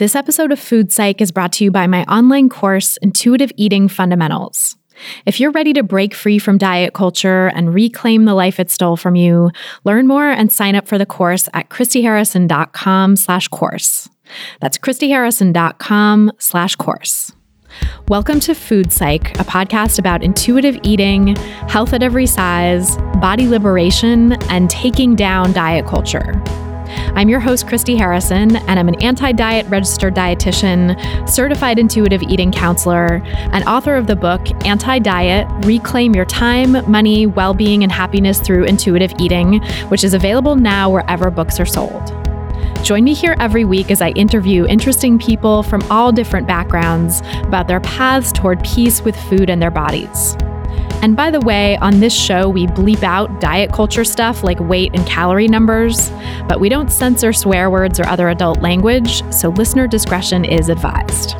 This episode of Food Psych is brought to you by my online course, Intuitive Eating Fundamentals. If you're ready to break free from diet culture and reclaim the life it stole from you, learn more and sign up for the course at christyharrison.com slash course. That's christyharrison.com slash course. Welcome to Food Psych, a podcast about intuitive eating, health at every size, body liberation, and taking down diet culture. I'm your host, Christy Harrison, and I'm an anti diet registered dietitian, certified intuitive eating counselor, and author of the book Anti Diet Reclaim Your Time, Money, Well Being, and Happiness Through Intuitive Eating, which is available now wherever books are sold. Join me here every week as I interview interesting people from all different backgrounds about their paths toward peace with food and their bodies. And by the way, on this show, we bleep out diet culture stuff like weight and calorie numbers, but we don't censor swear words or other adult language, so listener discretion is advised.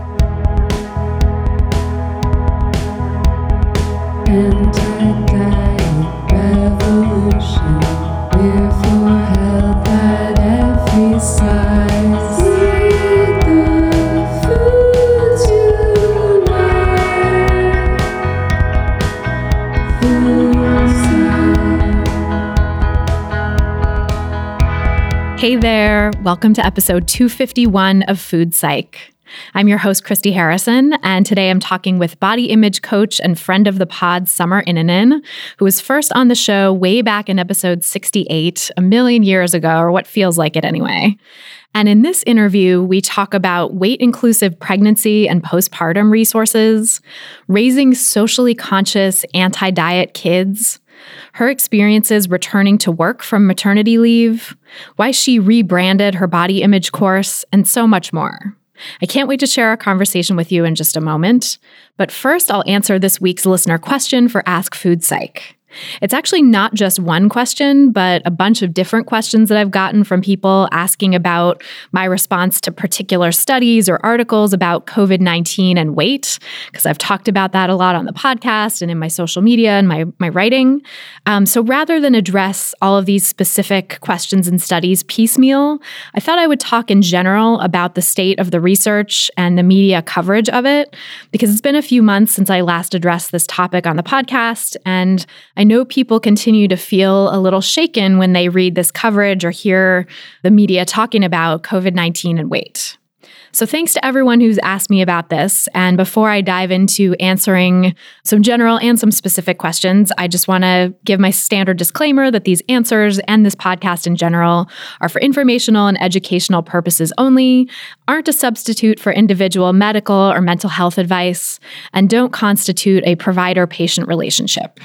Hey there, welcome to episode 251 of Food Psych. I'm your host, Christy Harrison, and today I'm talking with body image coach and friend of the pod, Summer Innanen, who was first on the show way back in episode 68, a million years ago, or what feels like it anyway. And in this interview, we talk about weight inclusive pregnancy and postpartum resources, raising socially conscious anti diet kids, her experiences returning to work from maternity leave, why she rebranded her body image course, and so much more. I can't wait to share our conversation with you in just a moment. But first, I'll answer this week's listener question for Ask Food Psych. It's actually not just one question, but a bunch of different questions that I've gotten from people asking about my response to particular studies or articles about COVID 19 and weight, because I've talked about that a lot on the podcast and in my social media and my, my writing. Um, so rather than address all of these specific questions and studies piecemeal, I thought I would talk in general about the state of the research and the media coverage of it, because it's been a few months since I last addressed this topic on the podcast. And I know people continue to feel a little shaken when they read this coverage or hear the media talking about COVID 19 and weight. So, thanks to everyone who's asked me about this. And before I dive into answering some general and some specific questions, I just want to give my standard disclaimer that these answers and this podcast in general are for informational and educational purposes only, aren't a substitute for individual medical or mental health advice, and don't constitute a provider patient relationship.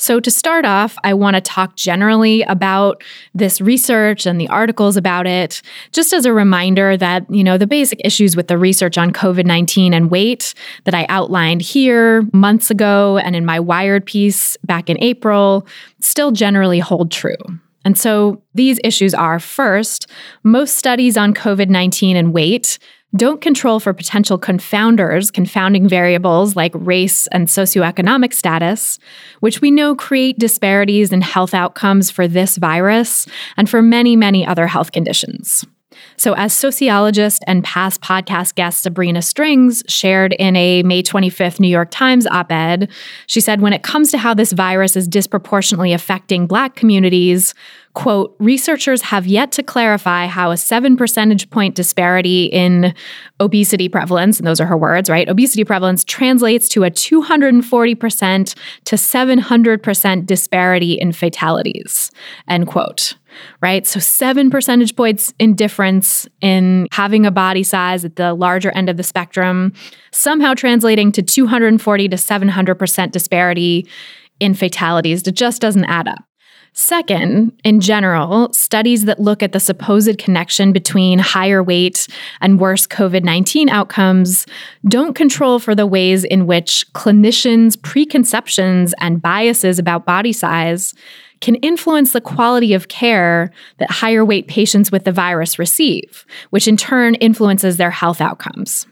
So, to start off, I want to talk generally about this research and the articles about it, just as a reminder that, you know, the basic issues with the research on COVID 19 and weight that I outlined here months ago and in my Wired piece back in April still generally hold true. And so these issues are first, most studies on COVID 19 and weight don't control for potential confounders, confounding variables like race and socioeconomic status, which we know create disparities in health outcomes for this virus and for many, many other health conditions. So, as sociologist and past podcast guest Sabrina Strings shared in a May 25th New York Times op ed, she said, when it comes to how this virus is disproportionately affecting Black communities, quote, researchers have yet to clarify how a seven percentage point disparity in obesity prevalence, and those are her words, right? Obesity prevalence translates to a 240% to 700% disparity in fatalities, end quote right? So, seven percentage points in difference in having a body size at the larger end of the spectrum, somehow translating to 240 to 700% disparity in fatalities. It just doesn't add up. Second, in general, studies that look at the supposed connection between higher weight and worse COVID 19 outcomes don't control for the ways in which clinicians' preconceptions and biases about body size can influence the quality of care that higher weight patients with the virus receive, which in turn influences their health outcomes.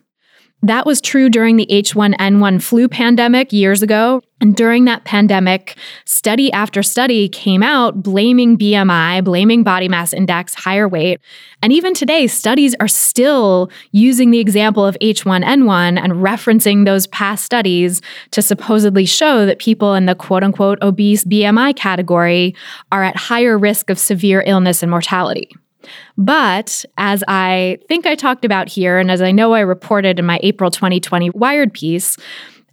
That was true during the H1N1 flu pandemic years ago. And during that pandemic, study after study came out blaming BMI, blaming body mass index, higher weight. And even today, studies are still using the example of H1N1 and referencing those past studies to supposedly show that people in the quote unquote obese BMI category are at higher risk of severe illness and mortality. But as I think I talked about here, and as I know I reported in my April 2020 Wired piece,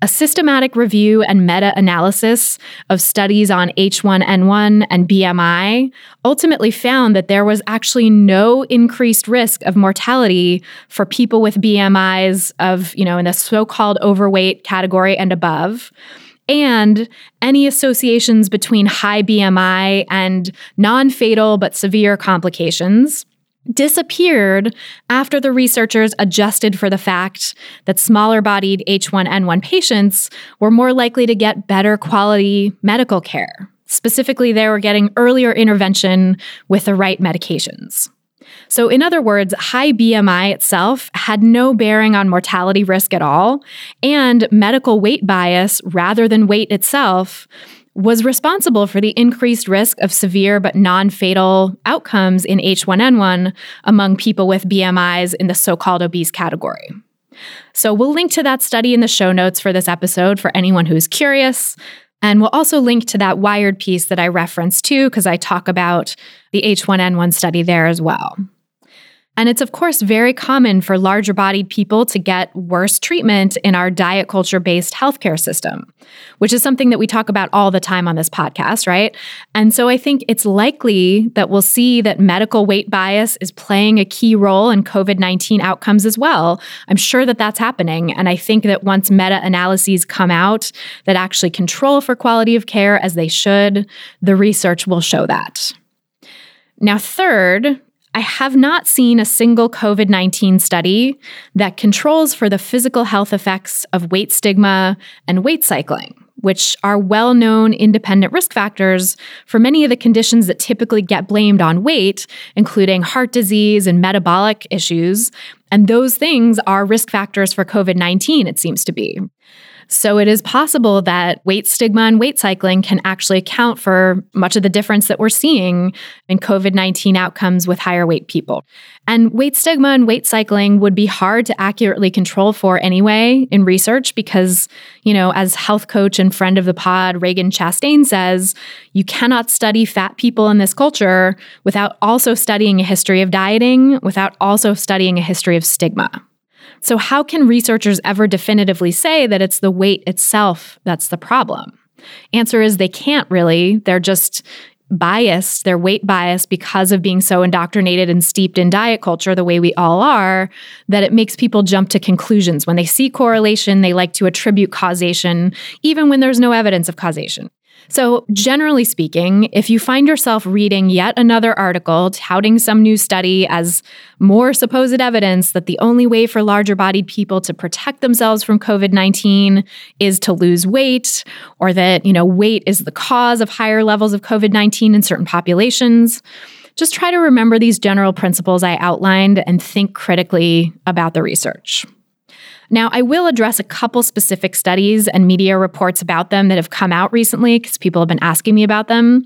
a systematic review and meta analysis of studies on H1N1 and BMI ultimately found that there was actually no increased risk of mortality for people with BMIs of, you know, in the so called overweight category and above and any associations between high BMI and non fatal but severe complications disappeared after the researchers adjusted for the fact that smaller bodied H1N1 patients were more likely to get better quality medical care. Specifically, they were getting earlier intervention with the right medications. So, in other words, high BMI itself had no bearing on mortality risk at all, and medical weight bias rather than weight itself was responsible for the increased risk of severe but non fatal outcomes in H1N1 among people with BMIs in the so called obese category. So, we'll link to that study in the show notes for this episode for anyone who's curious. And we'll also link to that Wired piece that I referenced too, because I talk about the H1N1 study there as well. And it's, of course, very common for larger bodied people to get worse treatment in our diet culture based healthcare system, which is something that we talk about all the time on this podcast, right? And so I think it's likely that we'll see that medical weight bias is playing a key role in COVID 19 outcomes as well. I'm sure that that's happening. And I think that once meta analyses come out that actually control for quality of care as they should, the research will show that. Now, third, I have not seen a single COVID 19 study that controls for the physical health effects of weight stigma and weight cycling, which are well known independent risk factors for many of the conditions that typically get blamed on weight, including heart disease and metabolic issues. And those things are risk factors for COVID 19, it seems to be. So it is possible that weight stigma and weight cycling can actually account for much of the difference that we're seeing in COVID 19 outcomes with higher weight people. And weight stigma and weight cycling would be hard to accurately control for anyway in research because, you know, as health coach and friend of the pod, Ragen Chastain says, you cannot study fat people in this culture without also studying a history of dieting, without also studying a history of stigma. So, how can researchers ever definitively say that it's the weight itself that's the problem? Answer is they can't really. They're just biased, they're weight biased because of being so indoctrinated and steeped in diet culture the way we all are, that it makes people jump to conclusions. When they see correlation, they like to attribute causation, even when there's no evidence of causation. So, generally speaking, if you find yourself reading yet another article touting some new study as more supposed evidence that the only way for larger bodied people to protect themselves from COVID 19 is to lose weight, or that, you know, weight is the cause of higher levels of COVID 19 in certain populations, just try to remember these general principles I outlined and think critically about the research. Now, I will address a couple specific studies and media reports about them that have come out recently because people have been asking me about them.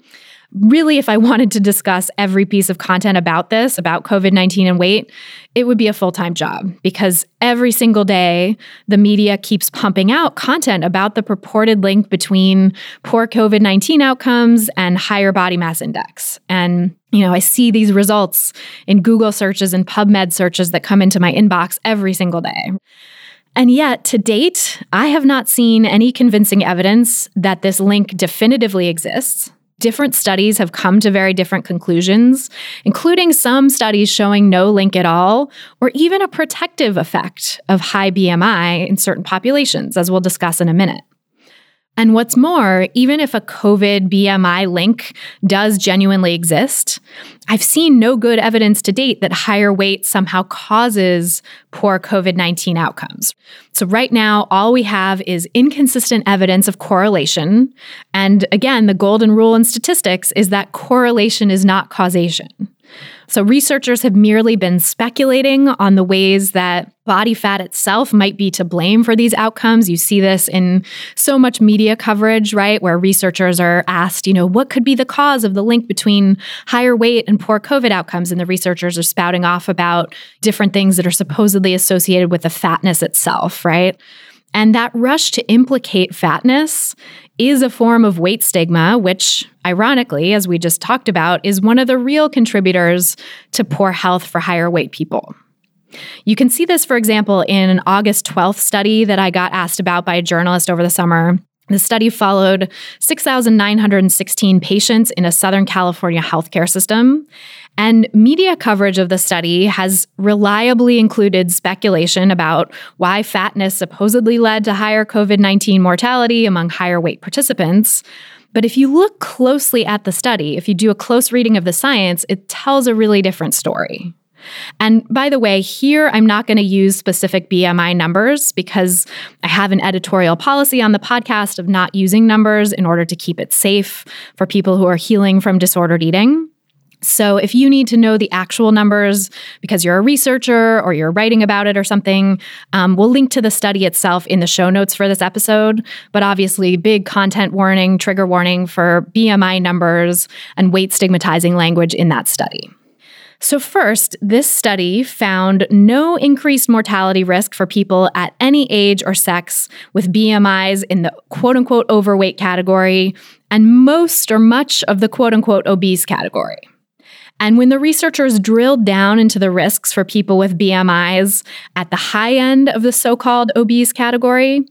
Really, if I wanted to discuss every piece of content about this, about COVID 19 and weight, it would be a full time job because every single day the media keeps pumping out content about the purported link between poor COVID 19 outcomes and higher body mass index. And you know, I see these results in Google searches and PubMed searches that come into my inbox every single day. And yet, to date, I have not seen any convincing evidence that this link definitively exists. Different studies have come to very different conclusions, including some studies showing no link at all, or even a protective effect of high BMI in certain populations, as we'll discuss in a minute. And what's more, even if a COVID BMI link does genuinely exist, I've seen no good evidence to date that higher weight somehow causes poor COVID 19 outcomes. So, right now, all we have is inconsistent evidence of correlation. And again, the golden rule in statistics is that correlation is not causation. So, researchers have merely been speculating on the ways that body fat itself might be to blame for these outcomes. You see this in so much media coverage, right? Where researchers are asked, you know, what could be the cause of the link between higher weight and poor COVID outcomes? And the researchers are spouting off about different things that are supposedly associated with the fatness itself, right? And that rush to implicate fatness is a form of weight stigma, which, ironically, as we just talked about, is one of the real contributors to poor health for higher weight people. You can see this, for example, in an August 12th study that I got asked about by a journalist over the summer. The study followed 6,916 patients in a Southern California healthcare system. And media coverage of the study has reliably included speculation about why fatness supposedly led to higher COVID 19 mortality among higher weight participants. But if you look closely at the study, if you do a close reading of the science, it tells a really different story. And by the way, here I'm not going to use specific BMI numbers because I have an editorial policy on the podcast of not using numbers in order to keep it safe for people who are healing from disordered eating. So, if you need to know the actual numbers because you're a researcher or you're writing about it or something, um, we'll link to the study itself in the show notes for this episode. But obviously, big content warning, trigger warning for BMI numbers and weight stigmatizing language in that study. So, first, this study found no increased mortality risk for people at any age or sex with BMIs in the quote unquote overweight category and most or much of the quote unquote obese category. And when the researchers drilled down into the risks for people with BMIs at the high end of the so called obese category,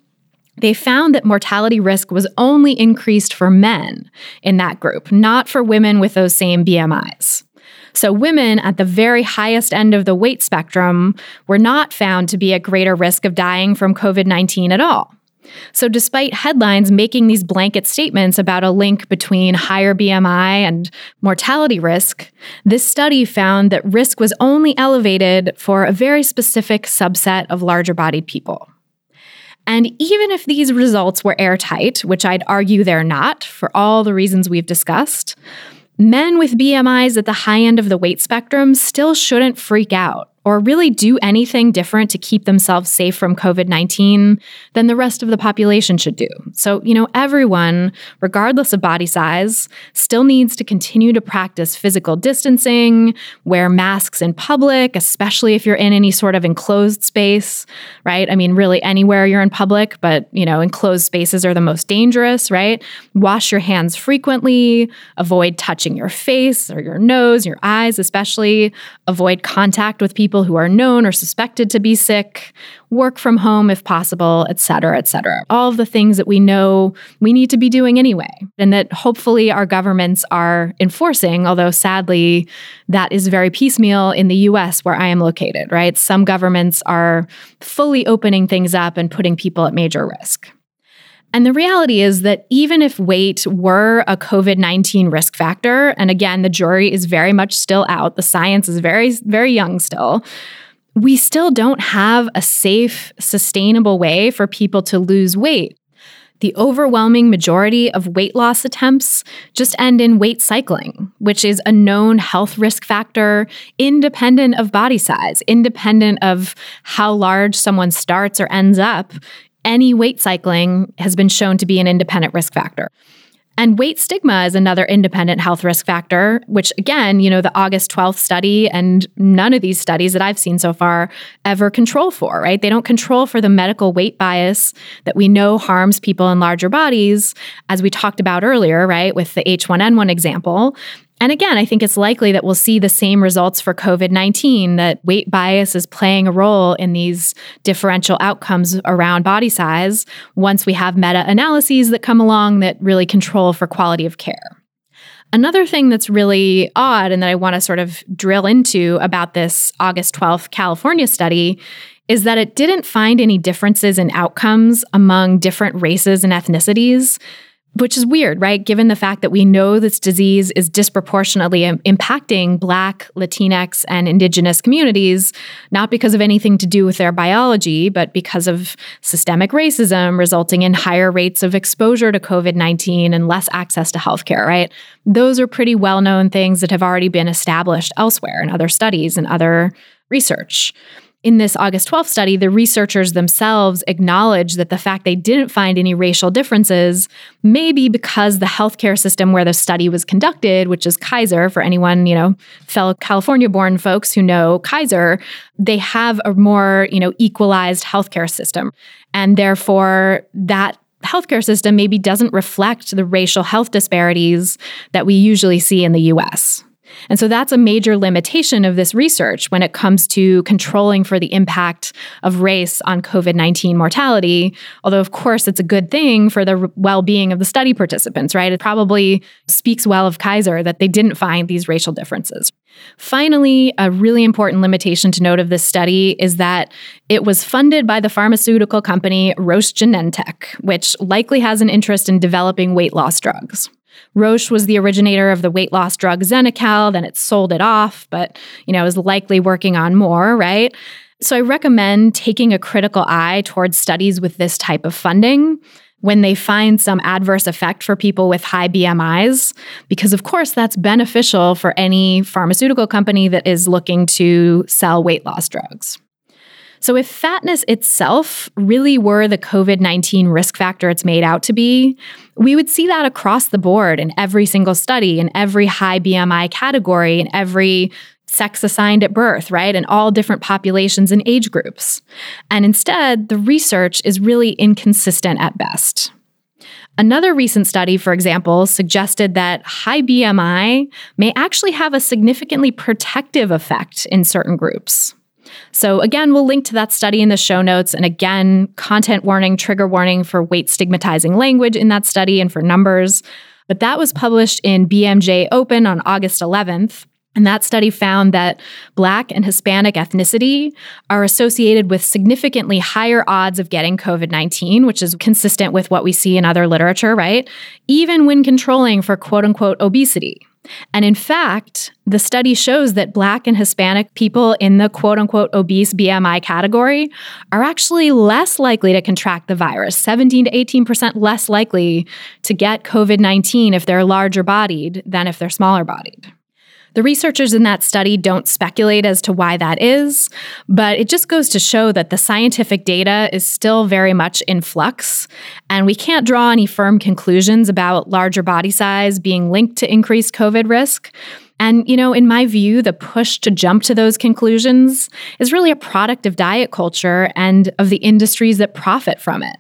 they found that mortality risk was only increased for men in that group, not for women with those same BMIs. So, women at the very highest end of the weight spectrum were not found to be at greater risk of dying from COVID 19 at all. So, despite headlines making these blanket statements about a link between higher BMI and mortality risk, this study found that risk was only elevated for a very specific subset of larger bodied people. And even if these results were airtight, which I'd argue they're not for all the reasons we've discussed, Men with BMIs at the high end of the weight spectrum still shouldn't freak out or really do anything different to keep themselves safe from COVID 19 than the rest of the population should do. So, you know, everyone, regardless of body size, still needs to continue to practice physical distancing, wear masks in public, especially if you're in any sort of enclosed space, right? I mean, really anywhere you're in public, but, you know, enclosed spaces are the most dangerous, right? Wash your hands frequently, avoid touching your face or your nose, your eyes, especially, avoid contact with people people who are known or suspected to be sick, work from home if possible, et cetera, et cetera. All of the things that we know we need to be doing anyway, and that hopefully our governments are enforcing, although sadly, that is very piecemeal in the US where I am located, right? Some governments are fully opening things up and putting people at major risk. And the reality is that even if weight were a COVID 19 risk factor, and again, the jury is very much still out, the science is very, very young still, we still don't have a safe, sustainable way for people to lose weight. The overwhelming majority of weight loss attempts just end in weight cycling, which is a known health risk factor independent of body size, independent of how large someone starts or ends up any weight cycling has been shown to be an independent risk factor. And weight stigma is another independent health risk factor, which again, you know, the August 12th study and none of these studies that I've seen so far ever control for, right? They don't control for the medical weight bias that we know harms people in larger bodies, as we talked about earlier, right, with the H1N1 example. And again, I think it's likely that we'll see the same results for COVID 19, that weight bias is playing a role in these differential outcomes around body size once we have meta analyses that come along that really control for quality of care. Another thing that's really odd and that I want to sort of drill into about this August 12th California study is that it didn't find any differences in outcomes among different races and ethnicities which is weird, right? Given the fact that we know this disease is disproportionately Im- impacting Black, Latinx, and Indigenous communities, not because of anything to do with their biology, but because of systemic racism resulting in higher rates of exposure to COVID 19 and less access to healthcare, right? Those are pretty well known things that have already been established elsewhere in other studies and other research in this August 12th study, the researchers themselves acknowledge that the fact they didn't find any racial differences may be because the healthcare system where the study was conducted, which is Kaiser, for anyone, you know, fellow California born folks who know Kaiser, they have a more, you know, equalized healthcare system. And therefore, that healthcare system maybe doesn't reflect the racial health disparities that we usually see in the US. And so that's a major limitation of this research when it comes to controlling for the impact of race on COVID 19 mortality. Although, of course, it's a good thing for the well being of the study participants, right? It probably speaks well of Kaiser that they didn't find these racial differences. Finally, a really important limitation to note of this study is that it was funded by the pharmaceutical company Roche Genentech, which likely has an interest in developing weight loss drugs. Roche was the originator of the weight loss drug Xenical, then it sold it off, but you know, is likely working on more, right? So I recommend taking a critical eye towards studies with this type of funding when they find some adverse effect for people with high BMIs, because of course that's beneficial for any pharmaceutical company that is looking to sell weight loss drugs. So, if fatness itself really were the COVID 19 risk factor it's made out to be, we would see that across the board in every single study, in every high BMI category, in every sex assigned at birth, right? In all different populations and age groups. And instead, the research is really inconsistent at best. Another recent study, for example, suggested that high BMI may actually have a significantly protective effect in certain groups. So, again, we'll link to that study in the show notes. And again, content warning, trigger warning for weight stigmatizing language in that study and for numbers. But that was published in BMJ Open on August 11th. And that study found that Black and Hispanic ethnicity are associated with significantly higher odds of getting COVID 19, which is consistent with what we see in other literature, right? Even when controlling for quote unquote obesity. And in fact, the study shows that Black and Hispanic people in the quote unquote obese BMI category are actually less likely to contract the virus, 17 to 18% less likely to get COVID 19 if they're larger bodied than if they're smaller bodied. The researchers in that study don't speculate as to why that is, but it just goes to show that the scientific data is still very much in flux, and we can't draw any firm conclusions about larger body size being linked to increased COVID risk. And, you know, in my view, the push to jump to those conclusions is really a product of diet culture and of the industries that profit from it,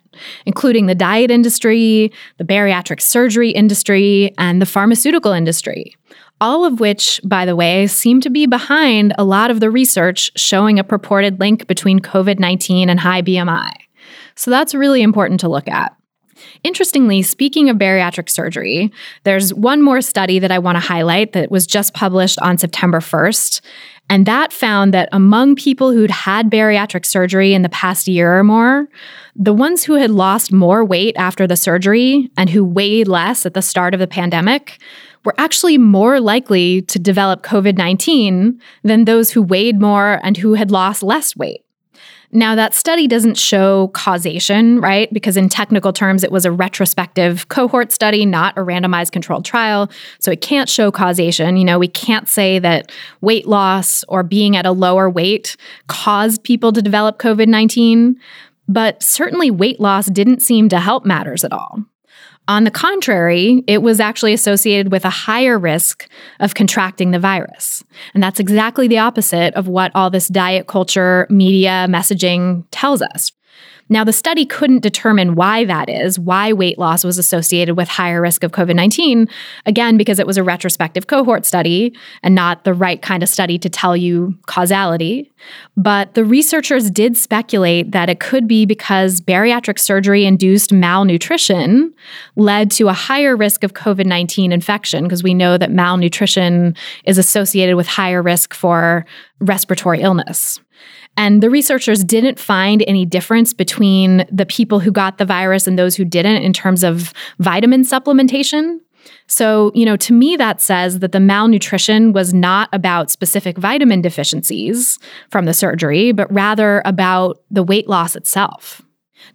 including the diet industry, the bariatric surgery industry, and the pharmaceutical industry all of which, by the way, seem to be behind a lot of the research showing a purported link between COVID 19 and high BMI. So that's really important to look at. Interestingly, speaking of bariatric surgery, there's one more study that I want to highlight that was just published on September 1st. And that found that among people who'd had bariatric surgery in the past year or more, the ones who had lost more weight after the surgery and who weighed less at the start of the pandemic were actually more likely to develop COVID 19 than those who weighed more and who had lost less weight. Now, that study doesn't show causation, right? Because in technical terms, it was a retrospective cohort study, not a randomized controlled trial. So it can't show causation. You know, we can't say that weight loss or being at a lower weight caused people to develop COVID 19. But certainly, weight loss didn't seem to help matters at all. On the contrary, it was actually associated with a higher risk of contracting the virus. And that's exactly the opposite of what all this diet culture media messaging tells us. Now, the study couldn't determine why that is, why weight loss was associated with higher risk of COVID 19, again, because it was a retrospective cohort study and not the right kind of study to tell you causality. But the researchers did speculate that it could be because bariatric surgery induced malnutrition led to a higher risk of COVID 19 infection, because we know that malnutrition is associated with higher risk for respiratory illness. And the researchers didn't find any difference between the people who got the virus and those who didn't in terms of vitamin supplementation. So, you know, to me, that says that the malnutrition was not about specific vitamin deficiencies from the surgery, but rather about the weight loss itself.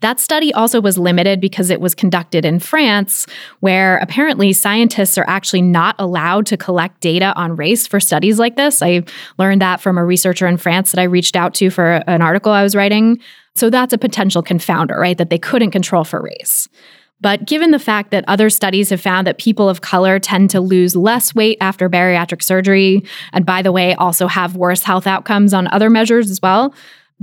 That study also was limited because it was conducted in France, where apparently scientists are actually not allowed to collect data on race for studies like this. I learned that from a researcher in France that I reached out to for an article I was writing. So that's a potential confounder, right? That they couldn't control for race. But given the fact that other studies have found that people of color tend to lose less weight after bariatric surgery, and by the way, also have worse health outcomes on other measures as well,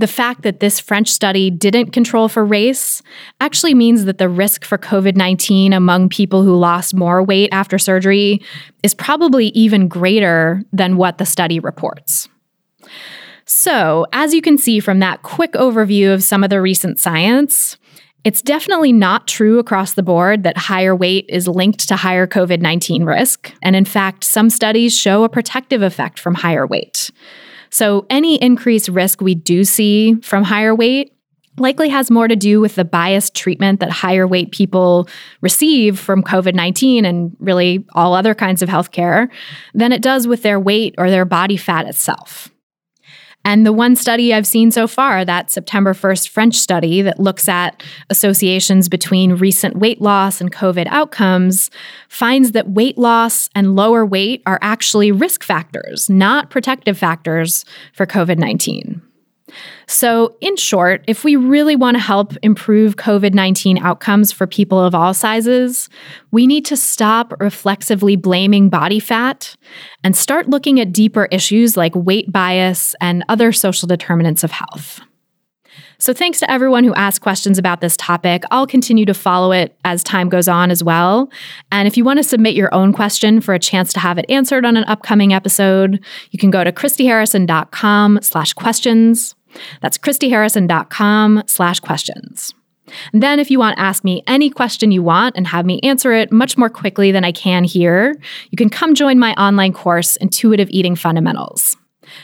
the fact that this French study didn't control for race actually means that the risk for COVID 19 among people who lost more weight after surgery is probably even greater than what the study reports. So, as you can see from that quick overview of some of the recent science, it's definitely not true across the board that higher weight is linked to higher COVID 19 risk. And in fact, some studies show a protective effect from higher weight. So, any increased risk we do see from higher weight likely has more to do with the biased treatment that higher weight people receive from COVID 19 and really all other kinds of healthcare than it does with their weight or their body fat itself. And the one study I've seen so far, that September 1st French study that looks at associations between recent weight loss and COVID outcomes, finds that weight loss and lower weight are actually risk factors, not protective factors for COVID 19. So, in short, if we really want to help improve COVID 19 outcomes for people of all sizes, we need to stop reflexively blaming body fat and start looking at deeper issues like weight bias and other social determinants of health. So, thanks to everyone who asked questions about this topic. I'll continue to follow it as time goes on as well. And if you want to submit your own question for a chance to have it answered on an upcoming episode, you can go to christyharrison.com slash questions. That's christyharrison.com slash questions. And then if you want to ask me any question you want and have me answer it much more quickly than I can here, you can come join my online course, Intuitive Eating Fundamentals.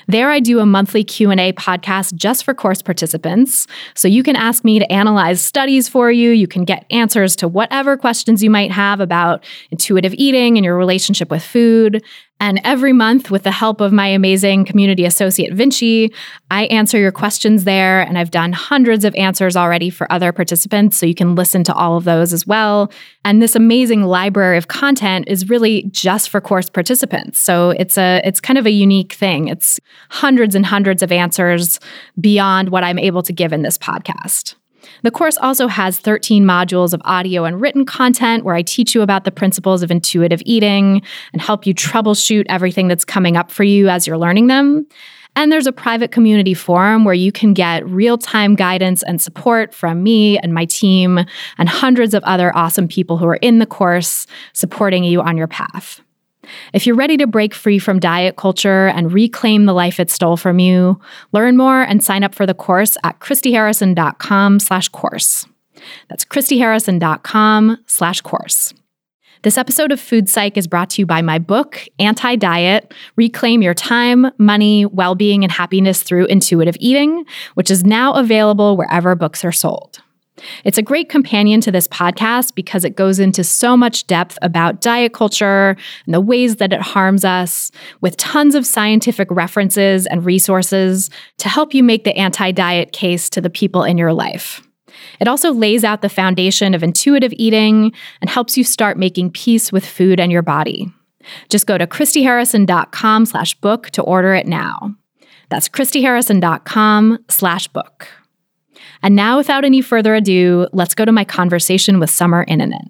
There I do a monthly Q&A podcast just for course participants, so you can ask me to analyze studies for you, you can get answers to whatever questions you might have about intuitive eating and your relationship with food, and every month, with the help of my amazing community associate, Vinci, I answer your questions there. And I've done hundreds of answers already for other participants. So you can listen to all of those as well. And this amazing library of content is really just for course participants. So it's a it's kind of a unique thing. It's hundreds and hundreds of answers beyond what I'm able to give in this podcast. The course also has 13 modules of audio and written content where I teach you about the principles of intuitive eating and help you troubleshoot everything that's coming up for you as you're learning them. And there's a private community forum where you can get real time guidance and support from me and my team and hundreds of other awesome people who are in the course supporting you on your path. If you're ready to break free from diet culture and reclaim the life it stole from you, learn more and sign up for the course at christyharrison.com slash course. That's christyharrison.com slash course. This episode of Food Psych is brought to you by my book, Anti Diet Reclaim Your Time, Money, Well Being, and Happiness Through Intuitive Eating, which is now available wherever books are sold. It's a great companion to this podcast because it goes into so much depth about diet culture and the ways that it harms us, with tons of scientific references and resources to help you make the anti diet case to the people in your life. It also lays out the foundation of intuitive eating and helps you start making peace with food and your body. Just go to christyharrison.com slash book to order it now. That's christyharrison.com slash book. And now, without any further ado, let's go to my conversation with Summer Innanen.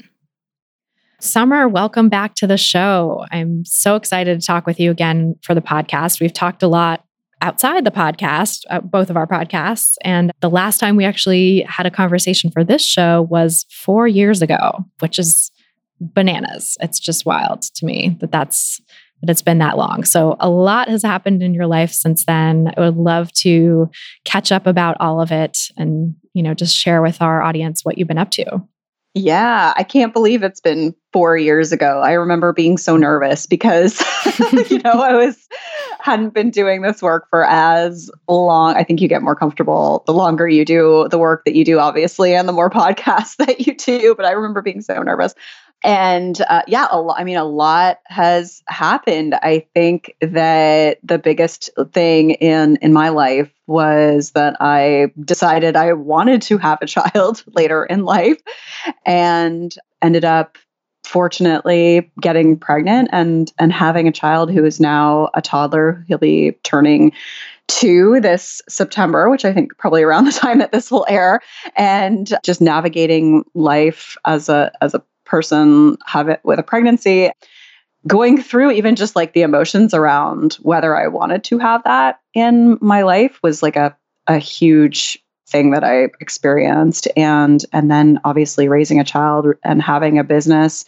Summer, welcome back to the show. I'm so excited to talk with you again for the podcast. We've talked a lot outside the podcast, uh, both of our podcasts. And the last time we actually had a conversation for this show was four years ago, which is bananas. It's just wild to me that that's that it's been that long. So a lot has happened in your life since then. I would love to catch up about all of it and, you know, just share with our audience what you've been up to. Yeah, I can't believe it's been 4 years ago. I remember being so nervous because you know, I was hadn't been doing this work for as long. I think you get more comfortable the longer you do the work that you do, obviously, and the more podcasts that you do. But I remember being so nervous. And uh, yeah, a I mean, a lot has happened. I think that the biggest thing in in my life was that I decided I wanted to have a child later in life, and ended up fortunately getting pregnant and and having a child who is now a toddler. He'll be turning two this September, which I think probably around the time that this will air, and just navigating life as a as a person have it with a pregnancy going through even just like the emotions around whether I wanted to have that in my life was like a a huge thing that I experienced. And and then obviously raising a child and having a business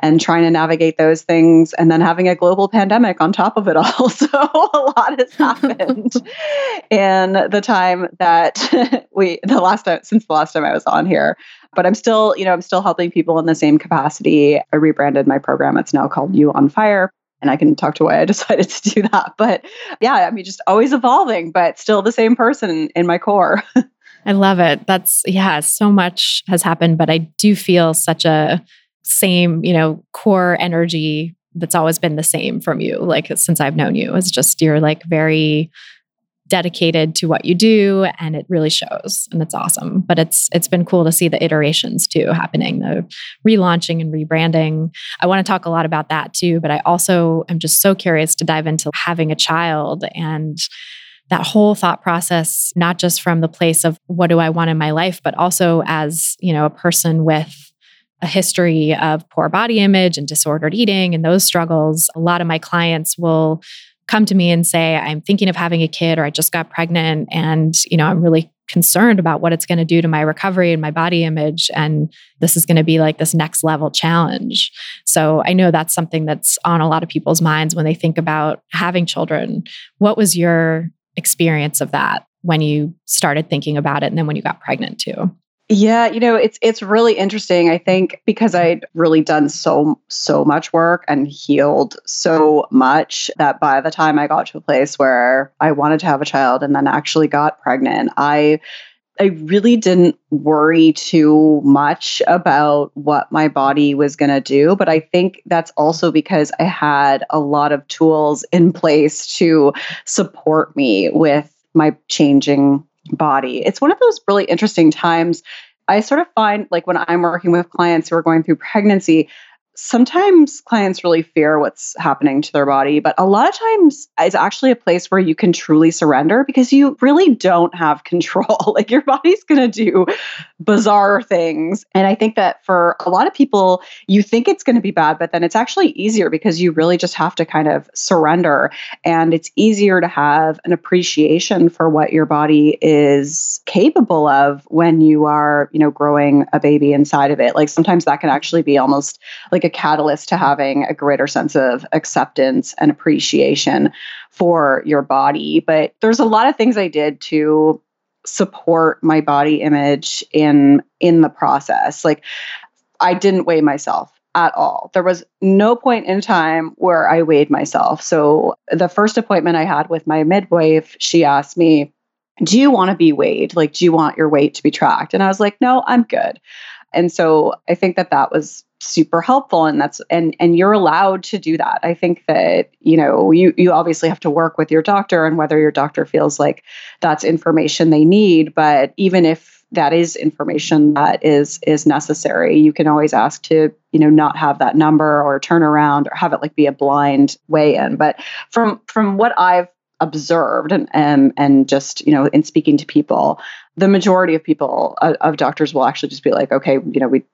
and trying to navigate those things and then having a global pandemic on top of it all. So a lot has happened in the time that we the last time since the last time I was on here but I'm still you know I'm still helping people in the same capacity I rebranded my program it's now called You on Fire and I can talk to why I decided to do that. But yeah, I mean, just always evolving, but still the same person in my core. I love it. That's, yeah, so much has happened, but I do feel such a same, you know, core energy that's always been the same from you, like since I've known you. It's just you're like very dedicated to what you do and it really shows and it's awesome but it's it's been cool to see the iterations too happening the relaunching and rebranding i want to talk a lot about that too but i also am just so curious to dive into having a child and that whole thought process, not just from the place of what do I want in my life, but also as, you know, a person with a history of poor body image and disordered eating and those struggles. A lot of my clients will come to me and say, I'm thinking of having a kid or I just got pregnant and, you know, I'm really concerned about what it's going to do to my recovery and my body image. And this is going to be like this next level challenge. So I know that's something that's on a lot of people's minds when they think about having children. What was your experience of that when you started thinking about it and then when you got pregnant too? Yeah, you know, it's it's really interesting. I think because I'd really done so so much work and healed so much that by the time I got to a place where I wanted to have a child and then actually got pregnant, I I really didn't worry too much about what my body was going to do. But I think that's also because I had a lot of tools in place to support me with my changing body. It's one of those really interesting times. I sort of find like when I'm working with clients who are going through pregnancy, sometimes clients really fear what's happening to their body, but a lot of times it's actually a place where you can truly surrender because you really don't have control. like your body's going to do bizarre things. And I think that for a lot of people, you think it's going to be bad, but then it's actually easier because you really just have to kind of surrender. And it's easier to have an appreciation for what your body is capable of when you are, you know, growing a baby inside of it. Like sometimes that can actually be almost like like a catalyst to having a greater sense of acceptance and appreciation for your body. But there's a lot of things I did to support my body image in in the process. Like I didn't weigh myself at all. There was no point in time where I weighed myself. So the first appointment I had with my midwife, she asked me, "Do you want to be weighed? Like do you want your weight to be tracked?" And I was like, "No, I'm good." And so I think that that was super helpful and that's and and you're allowed to do that. I think that you know you you obviously have to work with your doctor and whether your doctor feels like that's information they need but even if that is information that is is necessary you can always ask to you know not have that number or turn around or have it like be a blind way in but from from what i've observed and and and just you know in speaking to people the majority of people uh, of doctors will actually just be like okay you know we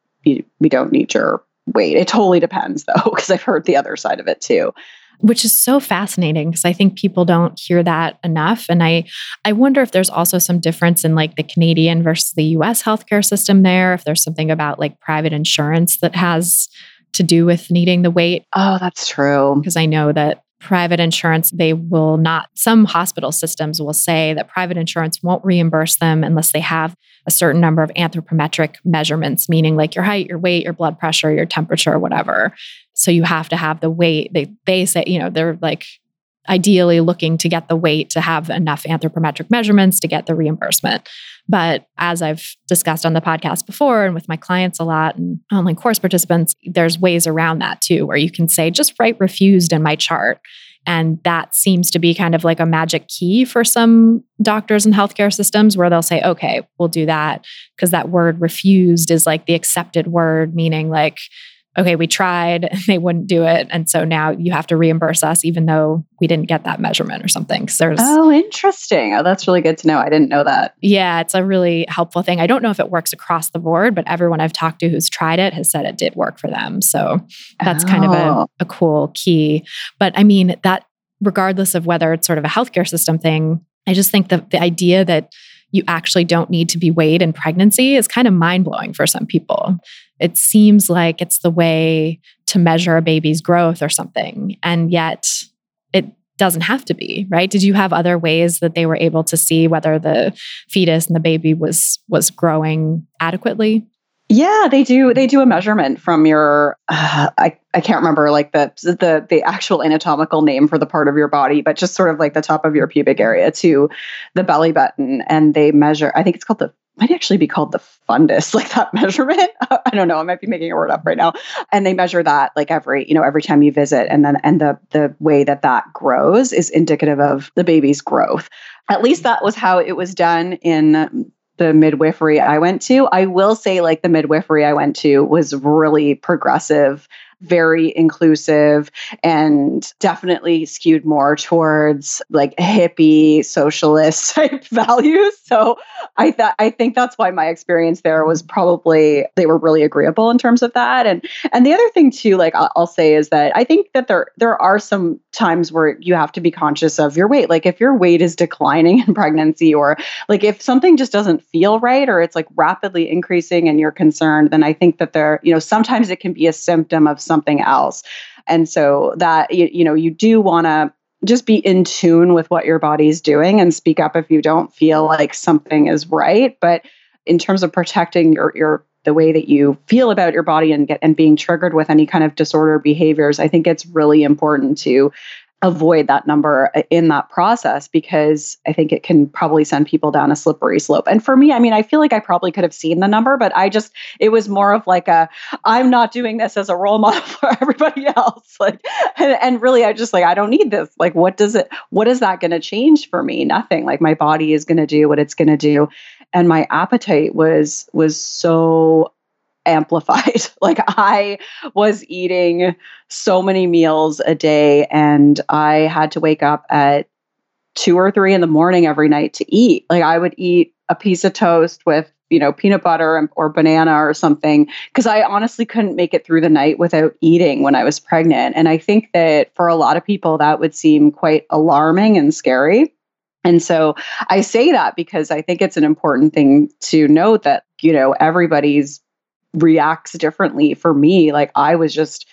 we don't need your weight. It totally depends though, because I've heard the other side of it too. Which is so fascinating because I think people don't hear that enough. And I I wonder if there's also some difference in like the Canadian versus the US healthcare system there, if there's something about like private insurance that has to do with needing the weight. Oh, that's true. Because I know that private insurance, they will not, some hospital systems will say that private insurance won't reimburse them unless they have a certain number of anthropometric measurements, meaning like your height, your weight, your blood pressure, your temperature, whatever. So you have to have the weight. They they say, you know, they're like ideally looking to get the weight to have enough anthropometric measurements to get the reimbursement. But as I've discussed on the podcast before and with my clients a lot and online course participants, there's ways around that too, where you can say, just write refused in my chart. And that seems to be kind of like a magic key for some doctors and healthcare systems where they'll say, okay, we'll do that. Because that word refused is like the accepted word, meaning like, okay, we tried, they wouldn't do it. And so now you have to reimburse us, even though we didn't get that measurement or something. So there's Oh, interesting. Oh, that's really good to know. I didn't know that. Yeah, it's a really helpful thing. I don't know if it works across the board, but everyone I've talked to who's tried it has said it did work for them. So that's oh. kind of a, oh. a cool key. But I mean, that regardless of whether it's sort of a healthcare system thing, I just think that the idea that you actually don't need to be weighed in pregnancy is kind of mind blowing for some people. It seems like it's the way to measure a baby's growth or something. And yet it doesn't have to be, right? Did you have other ways that they were able to see whether the fetus and the baby was was growing adequately? Yeah, they do. They do a measurement from your. Uh, I I can't remember like the the the actual anatomical name for the part of your body, but just sort of like the top of your pubic area to the belly button, and they measure. I think it's called the might actually be called the fundus, like that measurement. I don't know. I might be making a word up right now. And they measure that like every, you know, every time you visit. And then, and the, the way that that grows is indicative of the baby's growth. At least that was how it was done in the midwifery I went to. I will say, like, the midwifery I went to was really progressive very inclusive and definitely skewed more towards like hippie socialist type values. So I thought I think that's why my experience there was probably they were really agreeable in terms of that. And and the other thing too, like I'll, I'll say is that I think that there there are some times where you have to be conscious of your weight. Like if your weight is declining in pregnancy or like if something just doesn't feel right or it's like rapidly increasing and you're concerned, then I think that there, you know, sometimes it can be a symptom of something else. And so that, you, you know, you do want to just be in tune with what your body's doing and speak up if you don't feel like something is right. But in terms of protecting your, your the way that you feel about your body and get and being triggered with any kind of disorder behaviors, I think it's really important to avoid that number uh, in that process because I think it can probably send people down a slippery slope. And for me, I mean, I feel like I probably could have seen the number, but I just, it was more of like a, I'm not doing this as a role model for everybody else. Like, and, and really, I just like, I don't need this. Like, what does it, what is that going to change for me? Nothing. Like, my body is going to do what it's going to do. And my appetite was, was so amplified. like I was eating so many meals a day and I had to wake up at two or three in the morning every night to eat. Like I would eat a piece of toast with you know peanut butter or banana or something because i honestly couldn't make it through the night without eating when i was pregnant and i think that for a lot of people that would seem quite alarming and scary and so i say that because i think it's an important thing to note that you know everybody's reacts differently for me. Like i was just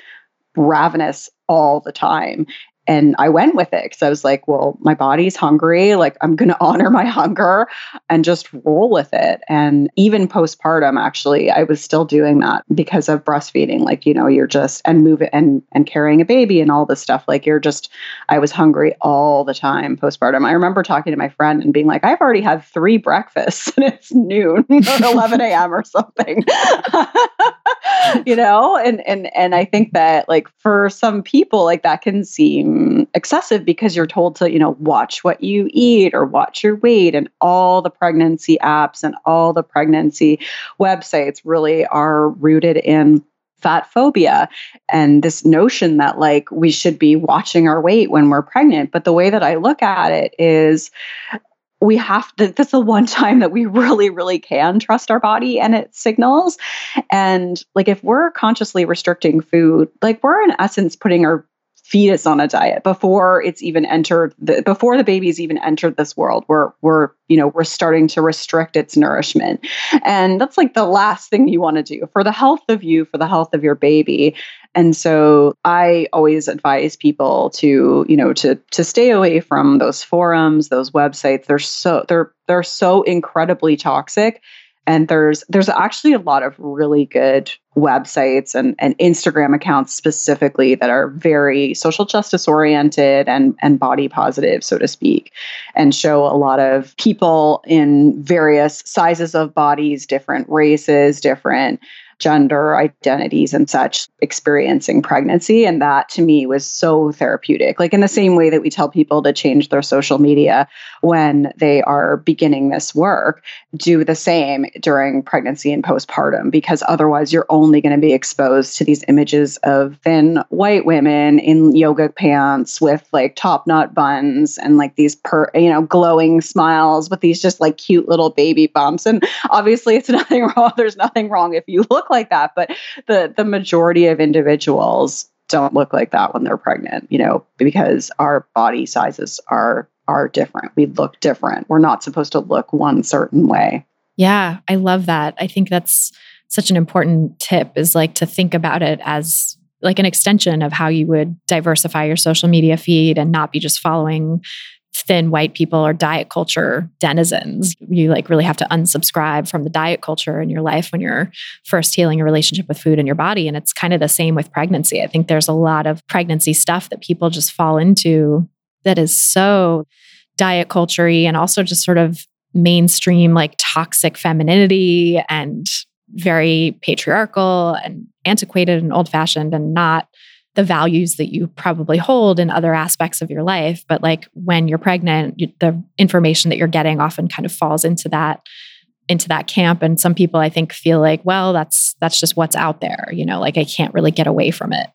ravenous all the time and I went with it because I was like, well, my body's hungry. Like, I'm going to honor my hunger and just roll with it. And even postpartum, actually, I was still doing that because of breastfeeding. Like, you know, you're just and moving and and carrying a baby and all this stuff. Like, you're just, I was hungry all the time postpartum. I remember talking to my friend and being like, I've already had three breakfasts and it's noon, 11 a.m. or something. you know, and and and I think that like for some people, like that can seem Um, excessive because you're told to, you know, watch what you eat or watch your weight. And all the pregnancy apps and all the pregnancy websites really are rooted in fat phobia and this notion that like we should be watching our weight when we're pregnant. But the way that I look at it is we have to that's the one time that we really really can trust our body and its signals and like if we're consciously restricting food like we're in essence putting our fetus on a diet before it's even entered the, before the baby's even entered this world we're we're you know we're starting to restrict its nourishment. And that's like the last thing you want to do for the health of you for the health of your baby. And so i always advise people to you know to to stay away from those forums those websites. They're so they're they're so incredibly toxic and there's there's actually a lot of really good websites and, and Instagram accounts specifically that are very social justice oriented and and body positive, so to speak, and show a lot of people in various sizes of bodies, different races, different gender identities and such experiencing pregnancy. And that to me was so therapeutic. Like in the same way that we tell people to change their social media when they are beginning this work, do the same during pregnancy and postpartum, because otherwise you're only going to be exposed to these images of thin white women in yoga pants with like top knot buns and like these per, you know, glowing smiles with these just like cute little baby bumps. And obviously it's nothing wrong. There's nothing wrong if you look look like that, but the the majority of individuals don't look like that when they're pregnant, you know, because our body sizes are are different. We look different. We're not supposed to look one certain way. Yeah, I love that. I think that's such an important tip is like to think about it as like an extension of how you would diversify your social media feed and not be just following thin white people or diet culture denizens. You like really have to unsubscribe from the diet culture in your life when you're first healing a relationship with food and your body. And it's kind of the same with pregnancy. I think there's a lot of pregnancy stuff that people just fall into that is so diet culture and also just sort of mainstream like toxic femininity and very patriarchal and antiquated and old fashioned and not the values that you probably hold in other aspects of your life. But like when you're pregnant, you, the information that you're getting often kind of falls into that into that camp. And some people i think feel like well that's that's just what's out there you know like i can't really get away from it.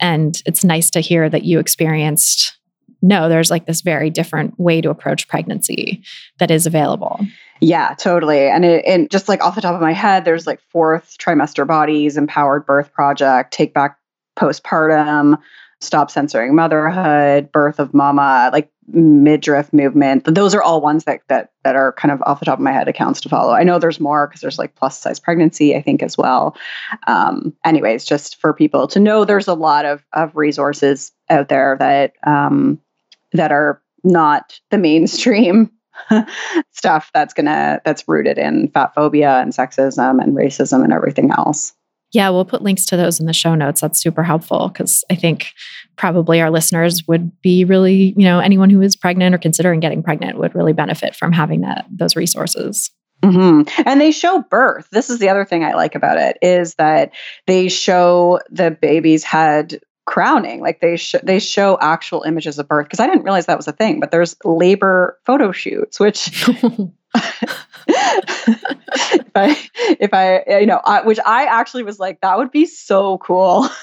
And it's nice to hear that you experienced no there's like this very different way to approach pregnancy that is available. Yeah totally. And it, and just like off the top of my head there's like fourth trimester bodies empowered birth project take back postpartum, stop censoring motherhood, birth of mama, like midriff movement. Those are all ones that that that are kind of off the top of my head accounts to follow. I know there's more because there's like plus size pregnancy, I think as well. Um, anyways, just for people to know, there's a lot of of resources out there that um, that are not the mainstream stuff that's gonna that's rooted in fat phobia and sexism and racism and everything else. Yeah, we'll put links to those in the show notes. That's super helpful because I think probably our listeners would be really, you know, anyone who is pregnant or considering getting pregnant would really benefit from having that those resources. Mm-hmm. And they show birth. This is the other thing I like about it is that they show the baby's head crowning. Like they sh- they show actual images of birth because I didn't realize that was a thing. But there's labor photo shoots, which if I, if I, you know, I, which I actually was like, that would be so cool.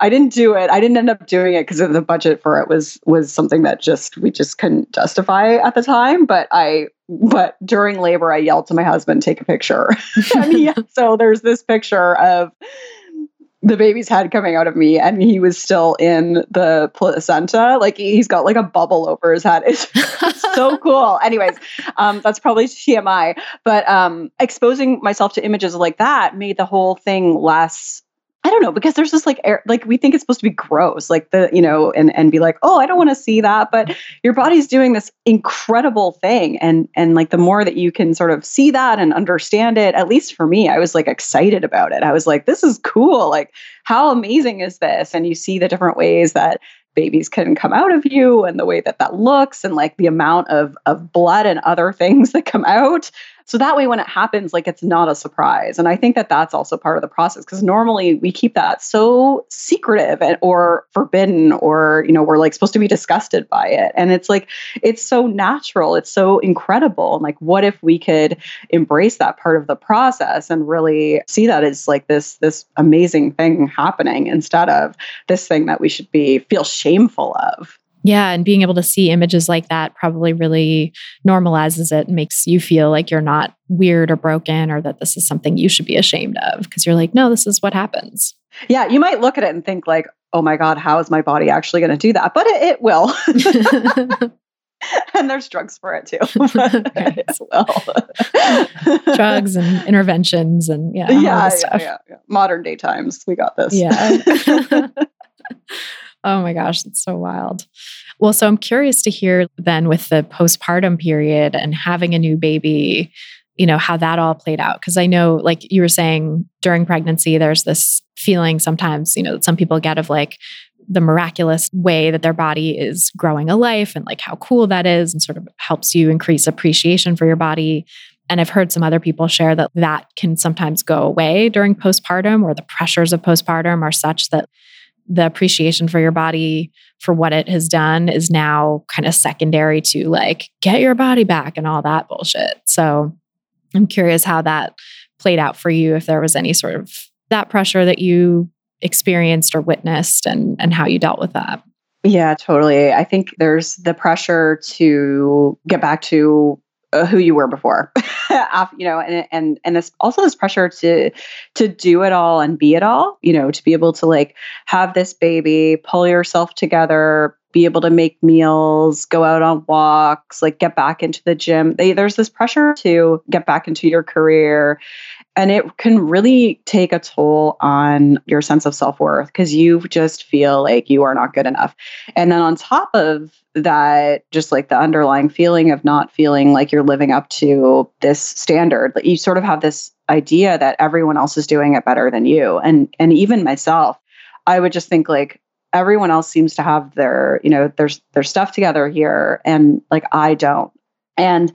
I didn't do it. I didn't end up doing it because the budget for it was was something that just we just couldn't justify at the time. But I, but during labor, I yelled to my husband, "Take a picture." so there's this picture of the baby's head coming out of me and he was still in the placenta like he's got like a bubble over his head it's, so cool anyways um, that's probably tmi but um, exposing myself to images like that made the whole thing less I don't know because there's this like air, like we think it's supposed to be gross, like the you know, and and be like, oh, I don't want to see that, but your body's doing this incredible thing, and and like the more that you can sort of see that and understand it, at least for me, I was like excited about it. I was like, this is cool, like how amazing is this? And you see the different ways that babies can come out of you and the way that that looks and like the amount of of blood and other things that come out so that way, when it happens, like it's not a surprise. And I think that that's also part of the process because normally we keep that so secretive and, or forbidden, or, you know, we're like supposed to be disgusted by it. And it's like, it's so natural. It's so incredible. And like, what if we could embrace that part of the process and really see that as like this, this amazing thing happening instead of this thing that we should be feel shameful of? Yeah, and being able to see images like that probably really normalizes it and makes you feel like you're not weird or broken or that this is something you should be ashamed of because you're like, no, this is what happens. Yeah, you might look at it and think like, oh my God, how is my body actually going to do that? But it, it will. and there's drugs for it too as well. drugs and interventions and yeah, yeah, yeah, yeah, yeah, Modern day times, we got this. Yeah. Oh my gosh, it's so wild. Well, so I'm curious to hear then with the postpartum period and having a new baby, you know, how that all played out. Cause I know, like you were saying during pregnancy, there's this feeling sometimes, you know, that some people get of like, the miraculous way that their body is growing a life and like how cool that is and sort of helps you increase appreciation for your body and I've heard some other people share that that can sometimes go away during postpartum, or the pressures of postpartum are such that the appreciation for your body for what it has done is now kind of secondary to like get your body back and all that bullshit. So I'm curious how that played out for you, if there was any sort of that pressure that you experienced or witnessed and and how you dealt with that. Yeah, totally. I think there's the pressure to get back to Uh, who you were before you know and and and this also this pressure to to do it all and be it all you know to be able to like have this baby pull yourself together be able to make meals go out on walks like get back into the gym. They, there's this pressure to get back into your career and it can really take a toll on your sense of self worth because you just feel like you are not good enough. And then on top of that, just like the underlying feeling of not feeling like you're living up to this standard, you sort of have this idea that everyone else is doing it better than you. And and even myself, I would just think like everyone else seems to have their, you know, there's their stuff together here and like I don't and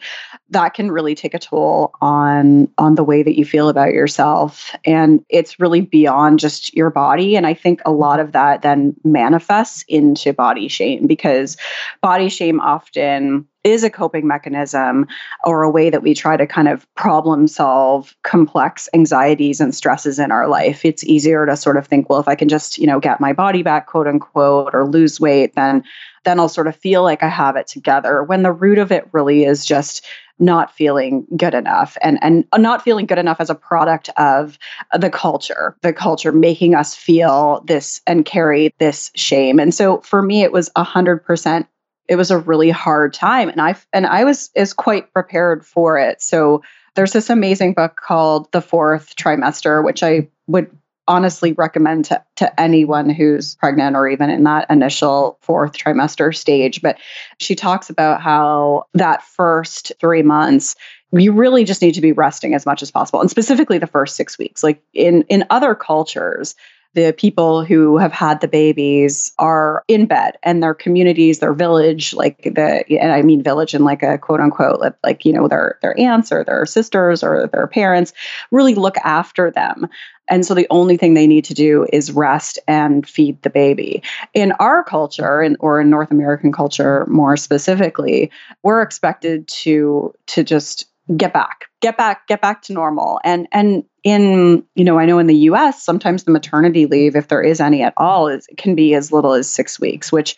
that can really take a toll on on the way that you feel about yourself and it's really beyond just your body and i think a lot of that then manifests into body shame because body shame often is a coping mechanism or a way that we try to kind of problem solve complex anxieties and stresses in our life. It's easier to sort of think, well, if I can just, you know, get my body back, quote unquote, or lose weight, then then I'll sort of feel like I have it together. When the root of it really is just not feeling good enough and and not feeling good enough as a product of the culture the culture making us feel this and carry this shame and so for me it was 100% it was a really hard time and i and i was is quite prepared for it so there's this amazing book called the fourth trimester which i would honestly recommend to, to anyone who's pregnant or even in that initial fourth trimester stage but she talks about how that first three months you really just need to be resting as much as possible and specifically the first six weeks. Like in in other cultures the people who have had the babies are in bed and their communities, their village, like the, and I mean village in like a quote unquote, like, you know, their, their aunts or their sisters or their parents really look after them. And so the only thing they need to do is rest and feed the baby. In our culture, in, or in North American culture more specifically, we're expected to to just get back get back get back to normal. And and in you know i know in the us sometimes the maternity leave if there is any at all is can be as little as six weeks which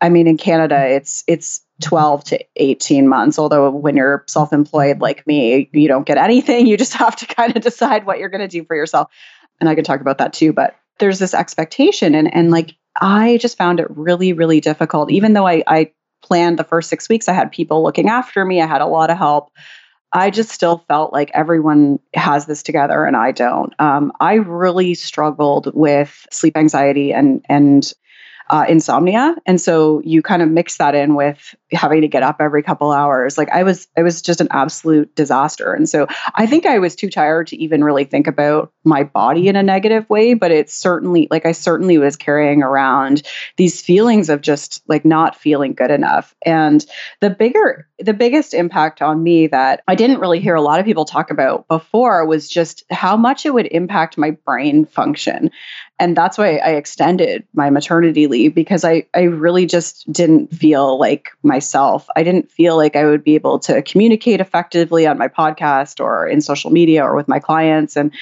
i mean in canada it's it's 12 to 18 months. Although when you're self-employed like me you don't get anything. You just have to kind of decide what you're going to do for yourself. And i could talk about that too but there's this expectation and and like i just found it really really difficult. Even though i i planned the first six weeks i had people looking after me i had a lot of help I just still felt like everyone has this together and I don't. Um, I really struggled with sleep anxiety and and uh, insomnia, and so you kind of mix that in with having to get up every couple hours. Like i was it was just an absolute disaster. And so i think i was too tired to even really think about my body in a negative way but it's certainly like i certainly was carrying around these feelings of just like not feeling good enough. And the bigger the biggest impact on me that i didn't really hear a lot of people talk about before was just how much it would impact my brain function. And that's why i extended my maternity leave because i i really just didn't feel like my myself. I didn't feel like I would be able to communicate effectively on my podcast or in social media or with my clients. And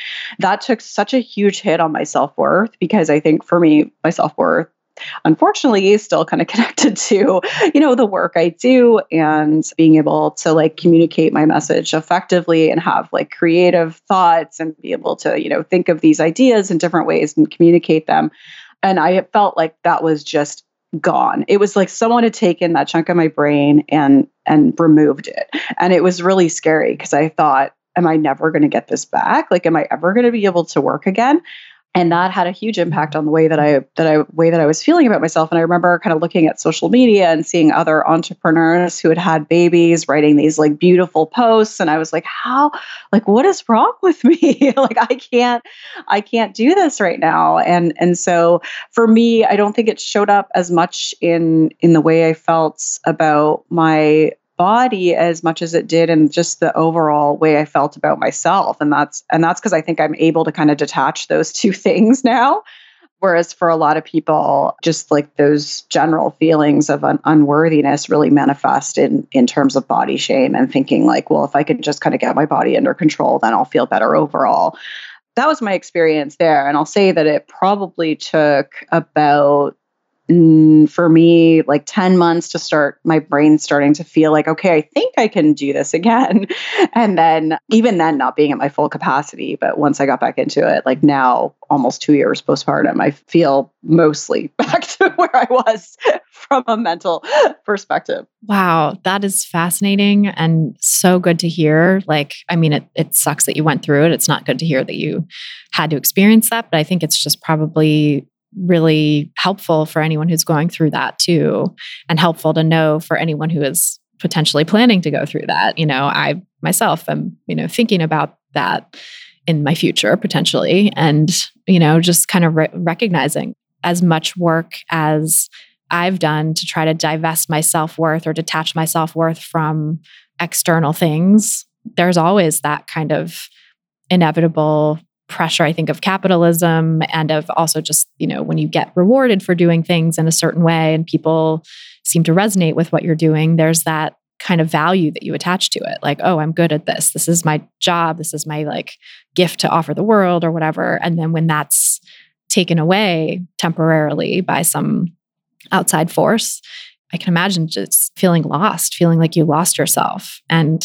that took such a huge hit on my self worth because I think for me, my self worth unfortunately is still kind of connected to you know the work i do and being able to like communicate my message effectively and have like creative thoughts and be able to you know think of these ideas in different ways and communicate them and i felt like that was just gone. It was like someone had taken that chunk of my brain and and removed it. And it was really scary because I thought, am I never going to get this back? Like am I ever going to be able to work again? And that had a huge impact on the way that I that I way that I was feeling about myself. And I remember kind of looking at social media and seeing other entrepreneurs who had had babies writing these like beautiful posts, and I was like, how like what is wrong with me? like I can't I can't do this right now. And and so for me, I don't think it showed up as much in in the way I felt about my body as much as it did and just the overall way I felt about myself. And that's and that's cuz I think I'm able to kind of detach those two things now. Whereas for a lot of people just like those general feelings of un- unworthiness really manifest in in terms of body shame and thinking like well if I could just kind of get my body under control then I'll feel better overall. That was my experience there. And I'll say that it probably took about for me like 10 months to start my brain starting to feel like okay i think i can do this again. And then even then not being at my full capacity but once i got back into it like now almost two years postpartum i feel mostly back to where i was from a mental perspective. Wow that is fascinating and so good to hear. Like i mean it, it sucks that you went through it. It's not good to hear that you had to experience that but i think it's just probably really helpful for anyone who's going through that too and helpful to know for anyone who is potentially planning to go through that. You know i myself am you know thinking about that in my future potentially and you know just kind of re- recognizing as much work as i've done to try to divest my self-worth or detach my self-worth from external things there's always that kind of inevitable pressure i think of capitalism and of also just you know when you get rewarded for doing things in a certain way and people seem to resonate with what you're doing there's that kind of value that you attach to it. Like oh i'm good at this. This is my job. This is my like gift to offer the world or whatever. And then when that's taken away temporarily by some outside force i can imagine just feeling lost feeling like you lost yourself. And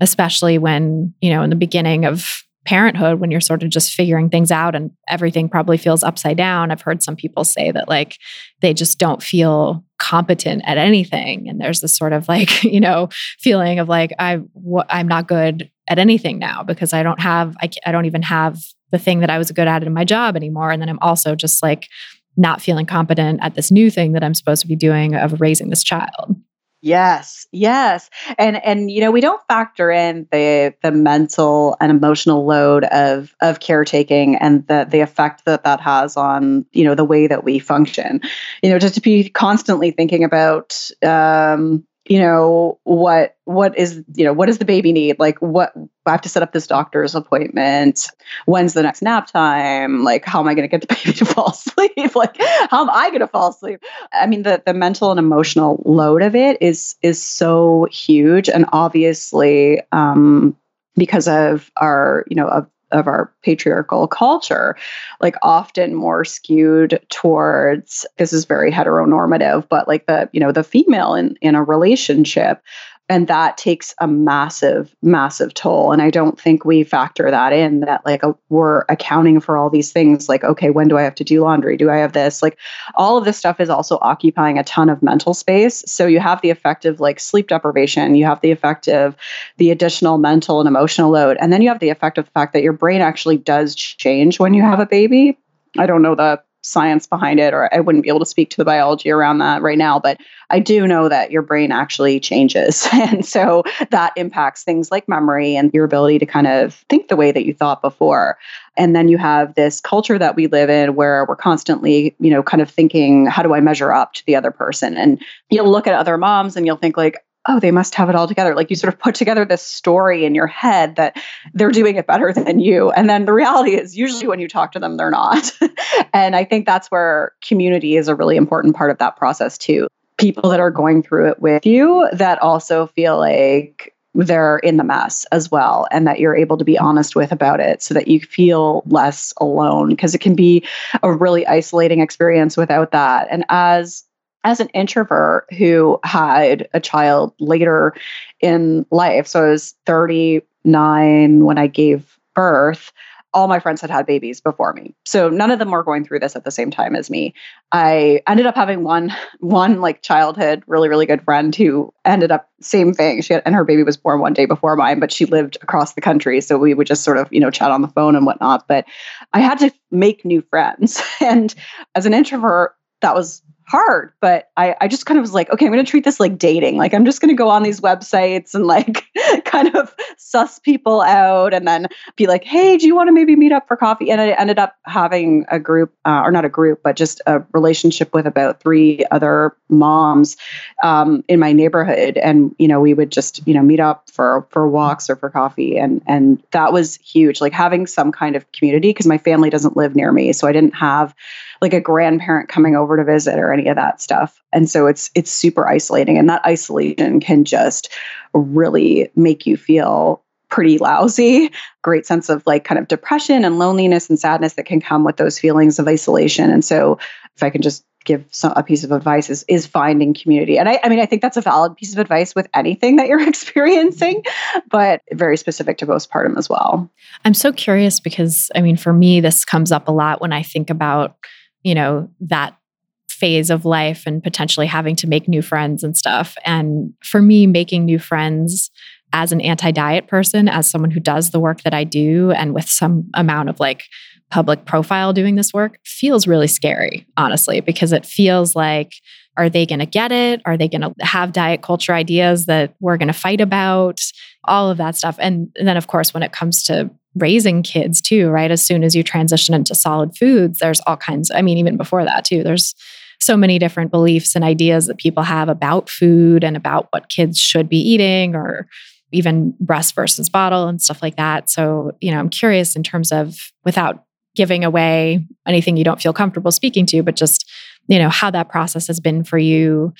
especially when you know in the beginning of parenthood when you're sort of just figuring things out and everything probably feels upside down. I've heard some people say that like they just don't feel competent at anything and there's this sort of like, you know, feeling of like I w- I'm not good at anything now because I don't have I, I don't even have the thing that I was good at in my job anymore and then I'm also just like not feeling competent at this new thing that I'm supposed to be doing of raising this child. Yes, yes. And and you know, we don't factor in the the mental and emotional load of of caretaking and the the effect that that has on, you know, the way that we function. You know, just to be constantly thinking about um you know what what is you know what does the baby need? Like what i have to set up this doctor's appointment. When's the next nap time? Like how am i going to get the baby to fall asleep? Like how am i going to fall asleep? I mean the the mental and emotional load of it is is so huge and obviously um because of our you know of of our patriarchal culture, like often more skewed towards this is very heteronormative, but like the, you know, the female in, in a relationship and that takes a massive massive toll. And i don't think we factor that in that like a, we're accounting for all these things like okay when do i have to do laundry? Do i have this? Like all of this stuff is also occupying a ton of mental space. So you have the effect of like sleep deprivation you have the effect of the additional mental and emotional load and then you have the effect of the fact that your brain actually does change when you have a baby. I don't know the science behind it, or I wouldn't be able to speak to the biology around that right now. But I do know that your brain actually changes. And so that impacts things like memory and your ability to kind of think the way that you thought before. And then you have this culture that we live in where we're constantly, you know, kind of thinking, how do I measure up to the other person? And you'll look at other moms and you'll think, like, oh, they must have it all together. Like you sort of put together this story in your head that they're doing it better than you. And then the reality is, usually when you talk to them, they're not. and I think that's where community is a really important part of that process, too. People that are going through it with you that also feel like they're in the mess as well and that you're able to be honest with about it so that you feel less alone because it can be a really isolating experience without that and as as an introvert who had a child later in life, so I was 39 when I gave birth. all my friends had had babies before me. So none of them were going through this at the same time as me. I ended up having one one like childhood really really good friend who ended up same thing. She had and her baby was born one day before mine, but she lived across the country, so we would just sort of you know chat on the phone and whatnot. But I had to make new friends, and as an introvert, that was hard, but I, I just kind of was like, okay, I'm going to treat this like dating. Like, I'm just going to go on these websites and like kind of suss people out and then be like, hey, do you want to maybe meet up for coffee? And I ended up having a group, uh, or not a group, but just a relationship with about three other moms um, in my neighborhood. And, you know, we would just, you know, meet up for, for walks or for coffee. And, and that was huge, like having some kind of community because my family doesn't live near me. So I didn't have like a grandparent coming over to visit or any of that stuff. And so it's it's super isolating and that isolation can just really make you feel pretty lousy. Great sense of like kind of depression and loneliness and sadness that can come with those feelings of isolation. And so if I can just give some, a piece of advice is is finding community. And I, I mean, I think that's a valid piece of advice with anything that you're experiencing, but very specific to postpartum as well. I'm so curious because I mean, for me, this comes up a lot when I think about you know, that phase of life and potentially having to make new friends and stuff. And for me, making new friends as an anti diet person, as someone who does the work that I do, and with some amount of like public profile doing this work, feels really scary, honestly, because it feels like, are they going to get it? Are they going to have diet culture ideas that we're going to fight about? All of that stuff. And then, of course, when it comes to raising kids too, right? As soon as you transition into solid foods, there's all kinds, I mean, even before that too, there's so many different beliefs and ideas that people have about food and about what kids should be eating or even breast versus bottle and stuff like that. So, you know, I'm curious in terms of without giving away anything you don't feel comfortable speaking to, but just, you know, how that process has been for you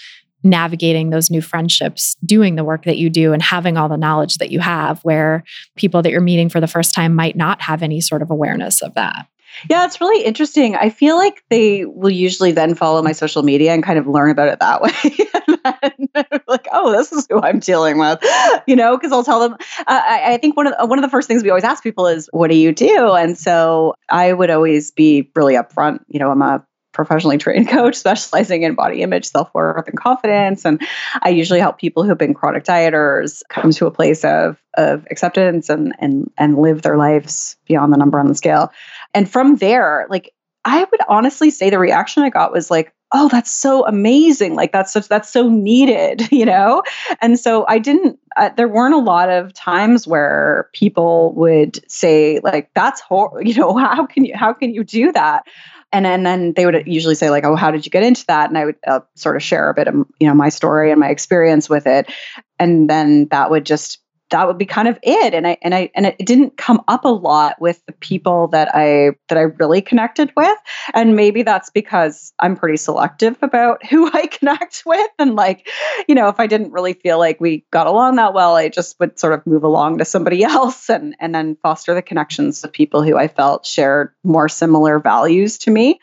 navigating those new friendships, doing the work that you do, and having all the knowledge that you have, where people that you're meeting for the first time might not have any sort of awareness of that. Yeah, it's really interesting. I feel like they will usually then follow my social media and kind of learn about it that way. like, oh, this is who I'm dealing with, you know, because I'll tell them. Uh, I, I, think one of the, one of the first things we always ask people is, "What do you do?" And so I would always be really upfront. You know, I'm a professionally trained coach specializing in body image, self worth, and confidence. And I usually help people who've been chronic dieters come to a place of of acceptance and and and live their lives beyond the number on the scale. And from there, like I would honestly say the reaction I got was like, oh, that's so amazing. Like that's such, that's so needed, you know? And so I didn't, uh, there weren't a lot of times where people would say like, that's horrible, you know, how can you, how can you do that? And then, then they would usually say like oh how did you get into that? And i would uh, sort of share a bit of you know my story and my experience with it. And then that would just that would be kind of it. And i and i and it didn't come up a lot with the people that i that i really connected with. And maybe that's because i'm pretty selective about who i connect with. And like you know if i didn't really feel like we got along that well i just would sort of move along to somebody else and and then foster the connections of people who i felt shared more similar values to me.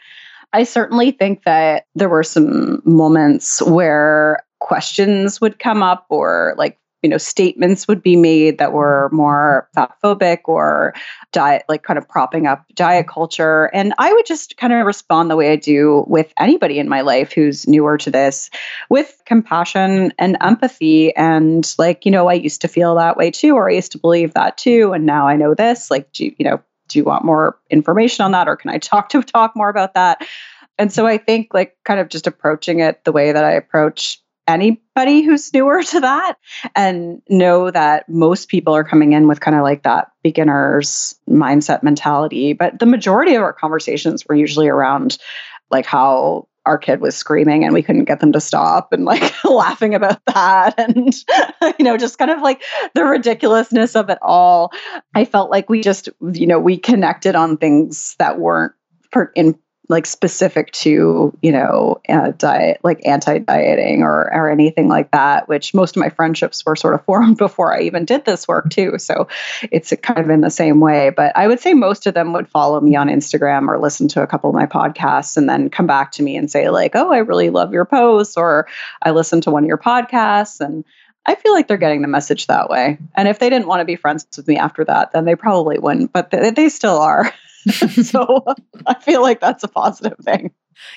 I certainly think that there were some moments where questions would come up or like you know statements would be made that were more fat phobic or diet like kind of propping up diet culture. And i would just kind of respond the way i do with anybody in my life who's newer to this with compassion and empathy. And like you know i used to feel that way too or i used to believe that too. And now i know this like do you, you know do you want more information on that or can i talk to talk more about that? And so i think like kind of just approaching it the way that i approach anybody who's newer to that and know that most people are coming in with kind of like that beginner's mindset mentality. But the majority of our conversations were usually around like how our kid was screaming and we couldn't get them to stop and like laughing about that and you know just kind of like the ridiculousness of it all i felt like we just you know we connected on things that weren't in like specific to you know diet like anti-dieting or or anything like that which most of my friendships were sort of formed before i even did this work too so it's kind of in the same way but i would say most of them would follow me on instagram or listen to a couple of my podcasts and then come back to me and say like oh i really love your posts or i listened to one of your podcasts and I feel like they're getting the message that way. And if they didn't want to be friends with me after that, then they probably wouldn't, but they, they still are. so I feel like that's a positive thing.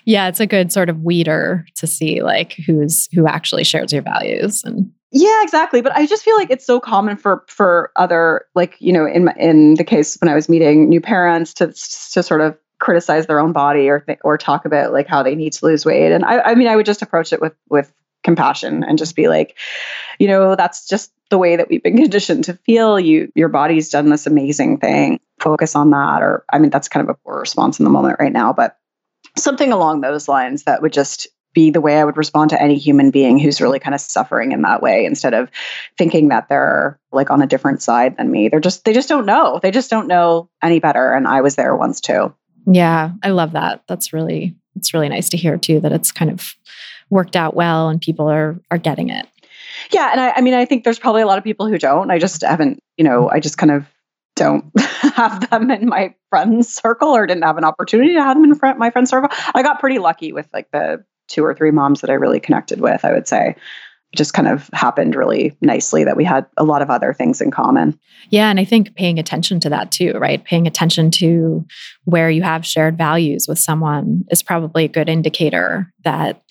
Yeah, it's a good sort of weeder to see like who's who actually shares your values and yeah, exactly. But I just feel like it's so common for for other like you know in in the case when I was meeting new parents to to sort of criticize their own body or th- or talk about like how they need to lose weight. And I, I mean, I would just approach it with with compassion and just be like, you know, that's just the way that we've been conditioned to feel. You your body's done this amazing thing. Focus on that. Or I mean, that's kind of a poor response in the moment right now, but something along those lines that would just be the way I would respond to any human being who's really kind of suffering in that way instead of thinking that they're like on a different side than me. They're just they just don't know. They just don't know any better and I was there once too. Yeah, I love that. That's really it's really nice to hear too that it's kind of worked out well and people are are getting it. Yeah, and I, I mean I think there's probably a lot of people who don't. I just haven't, you know, I just kind of don't have them in my friends circle or didn't have an opportunity to have them in front my friend circle. I got pretty lucky with like the two or three moms that I really connected with, I would say. It just kind of happened really nicely that we had a lot of other things in common. Yeah. And I think paying attention to that too, right? Paying attention to where you have shared values with someone is probably a good indicator that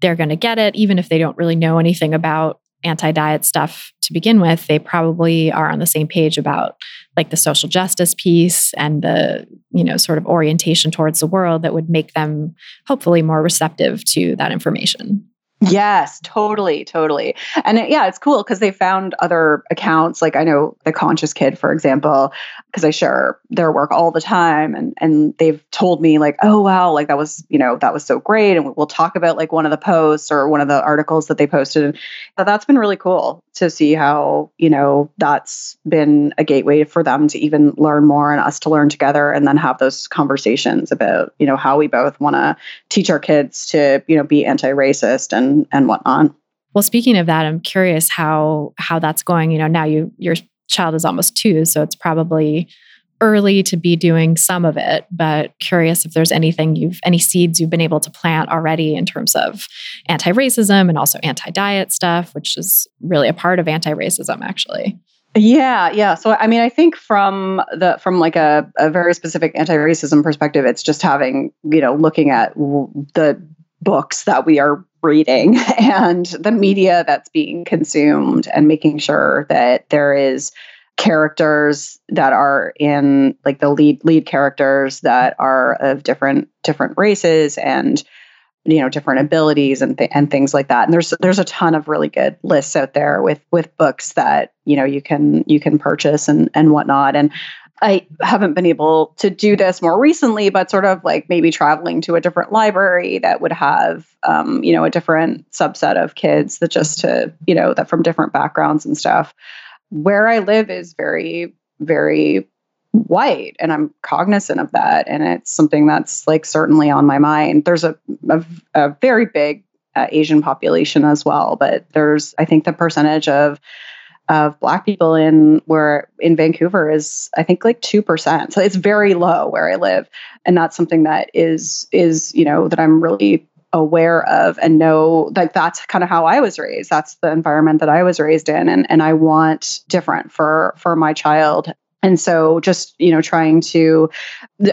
they're going to get it, even if they don't really know anything about anti diet stuff to begin with. They probably are on the same page about like the social justice piece and the you know sort of orientation towards the world that would make them hopefully more receptive to that information Yes, totally, totally. And it, yeah, it's cool because they found other accounts. Like I know the Conscious Kid, for example, because I share their work all the time, and and they've told me like, oh wow, like that was you know that was so great, and we'll talk about like one of the posts or one of the articles that they posted. But that's been really cool to see how you know that's been a gateway for them to even learn more and us to learn together, and then have those conversations about you know how we both want to teach our kids to you know be anti-racist and and and whatnot. Well, speaking of that, I'm curious how how that's going. You know, now you your child is almost two, so it's probably early to be doing some of it, but curious if there's anything you've any seeds you've been able to plant already in terms of anti-racism and also anti-diet stuff, which is really a part of anti-racism actually. Yeah, yeah. So I mean, I think from the from like a, a very specific anti-racism perspective, it's just having you know looking at the books that we are reading and the media that's being consumed and making sure that there is characters that are in like the lead lead characters that are of different different races and you know different abilities and th- and things like that. And there's there's a ton of really good lists out there with with books that you know you can you can purchase and and whatnot. And I haven't been able to do this more recently, but sort of like maybe traveling to a different library that would have, um, you know, a different subset of kids that just to, you know, that from different backgrounds and stuff. Where I live is very, very white, and I'm cognizant of that. And it's something that's like certainly on my mind. There's a, a, a very big uh, Asian population as well, but there's, I think, the percentage of of black people in where in Vancouver is I think like 2%. So it's very low where I live and that's something that is is you know that I'm really aware of and know that that's kind of how I was raised. That's the environment that I was raised in and and I want different for for my child and so just you know trying to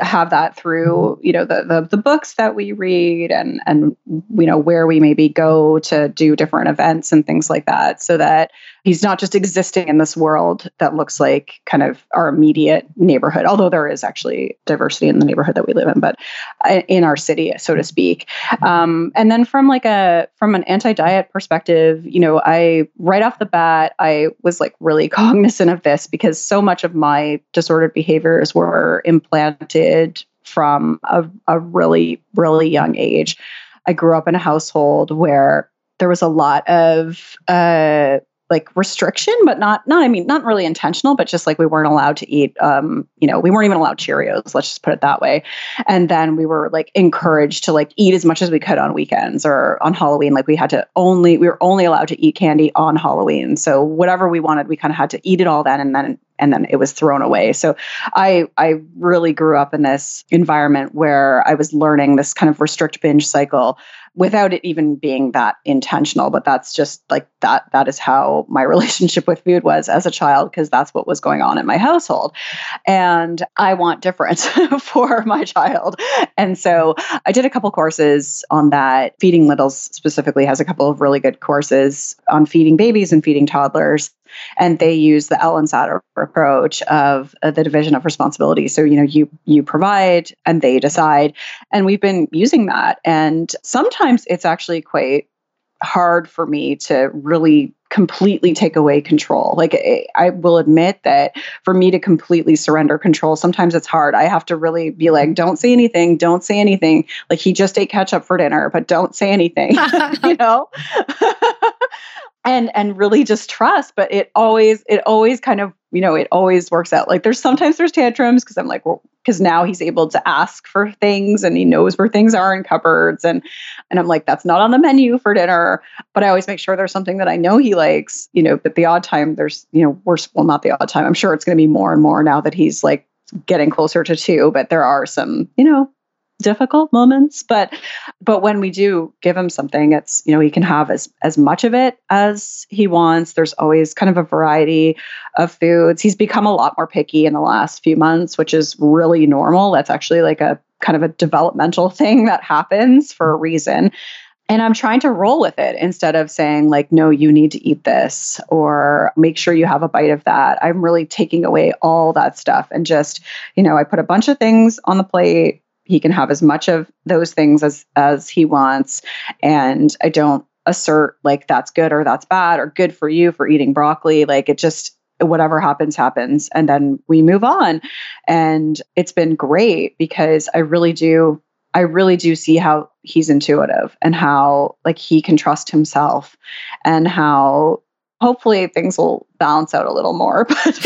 have that through you know the, the the, books that we read and and you know where we maybe go to do different events and things like that so that he's not just existing in this world that looks like kind of our immediate neighborhood although there is actually diversity in the neighborhood that we live in but uh, in our city so to speak. Um, and then from like a from an anti-diet perspective you know i right off the bat i was like really cognizant of this because so much of my disordered behaviors were implanted from a, a really really young age. I grew up in a household where there was a lot of uh, like restriction, but not not I mean not really intentional, but just like we weren't allowed to eat um, you know, we weren't even allowed Cheerios, let's just put it that way. And then we were like encouraged to like eat as much as we could on weekends or on Halloween. Like we had to only we were only allowed to eat candy on Halloween. So whatever we wanted, we kind of had to eat it all then and then and then it was thrown away. So I I really grew up in this environment where I was learning this kind of restrict binge cycle without it even being that intentional but that's just like that that is how my relationship with food was as a child because that's what was going on in my household. And i want difference for my child. And so i did a couple courses on that. Feeding littles specifically has a couple of really good courses on feeding babies and feeding toddlers and they use the Ellyn Satter approach of uh, the division of responsibility. So you know, you you provide and they decide, and we've been using that. And sometimes it's actually quite hard for me to really completely take away control. Like I will admit that for me to completely surrender control, sometimes it's hard. I have to really be like, don't say anything, don't say anything. Like he just ate ketchup for dinner, but don't say anything. you know? and and really just trust but it always it always kind of you know it always works out. Like there's sometimes there's tantrums because i'm like well because now he's able to ask for things and he knows where things are in cupboards and and i'm like that's not on the menu for dinner. But i always make sure there's something that i know he likes you know but the odd time there's you know worse well not the odd time i'm sure it's going to be more and more now that he's like getting closer to two but there are some you know difficult moments but but when we do give him something it's you know he can have as as much of it as he wants. There's always kind of a variety of foods. He's become a lot more picky in the last few months which is really normal. That's actually like a kind of a developmental thing that happens for a reason. And I'm trying to roll with it instead of saying, like, no, you need to eat this or make sure you have a bite of that. I'm really taking away all that stuff and just, you know, I put a bunch of things on the plate he can have as much of those things as as he wants. And i don't assert like that's good or that's bad or good for you for eating broccoli. Like it just whatever happens happens. And then we move on. And it's been great because i really do i really do see how he's intuitive and how like he can trust himself and how hopefully things will balance out a little more. But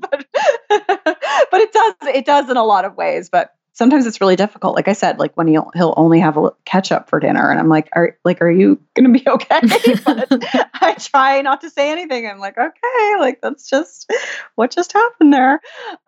but, but it does it does in a lot of ways. But sometimes it's really difficult. Like I said, like when he'll he'll only have a ketchup for dinner, and I'm like, are like, are you gonna be okay? I try not to say anything. I'm like, okay, like that's just what just happened there.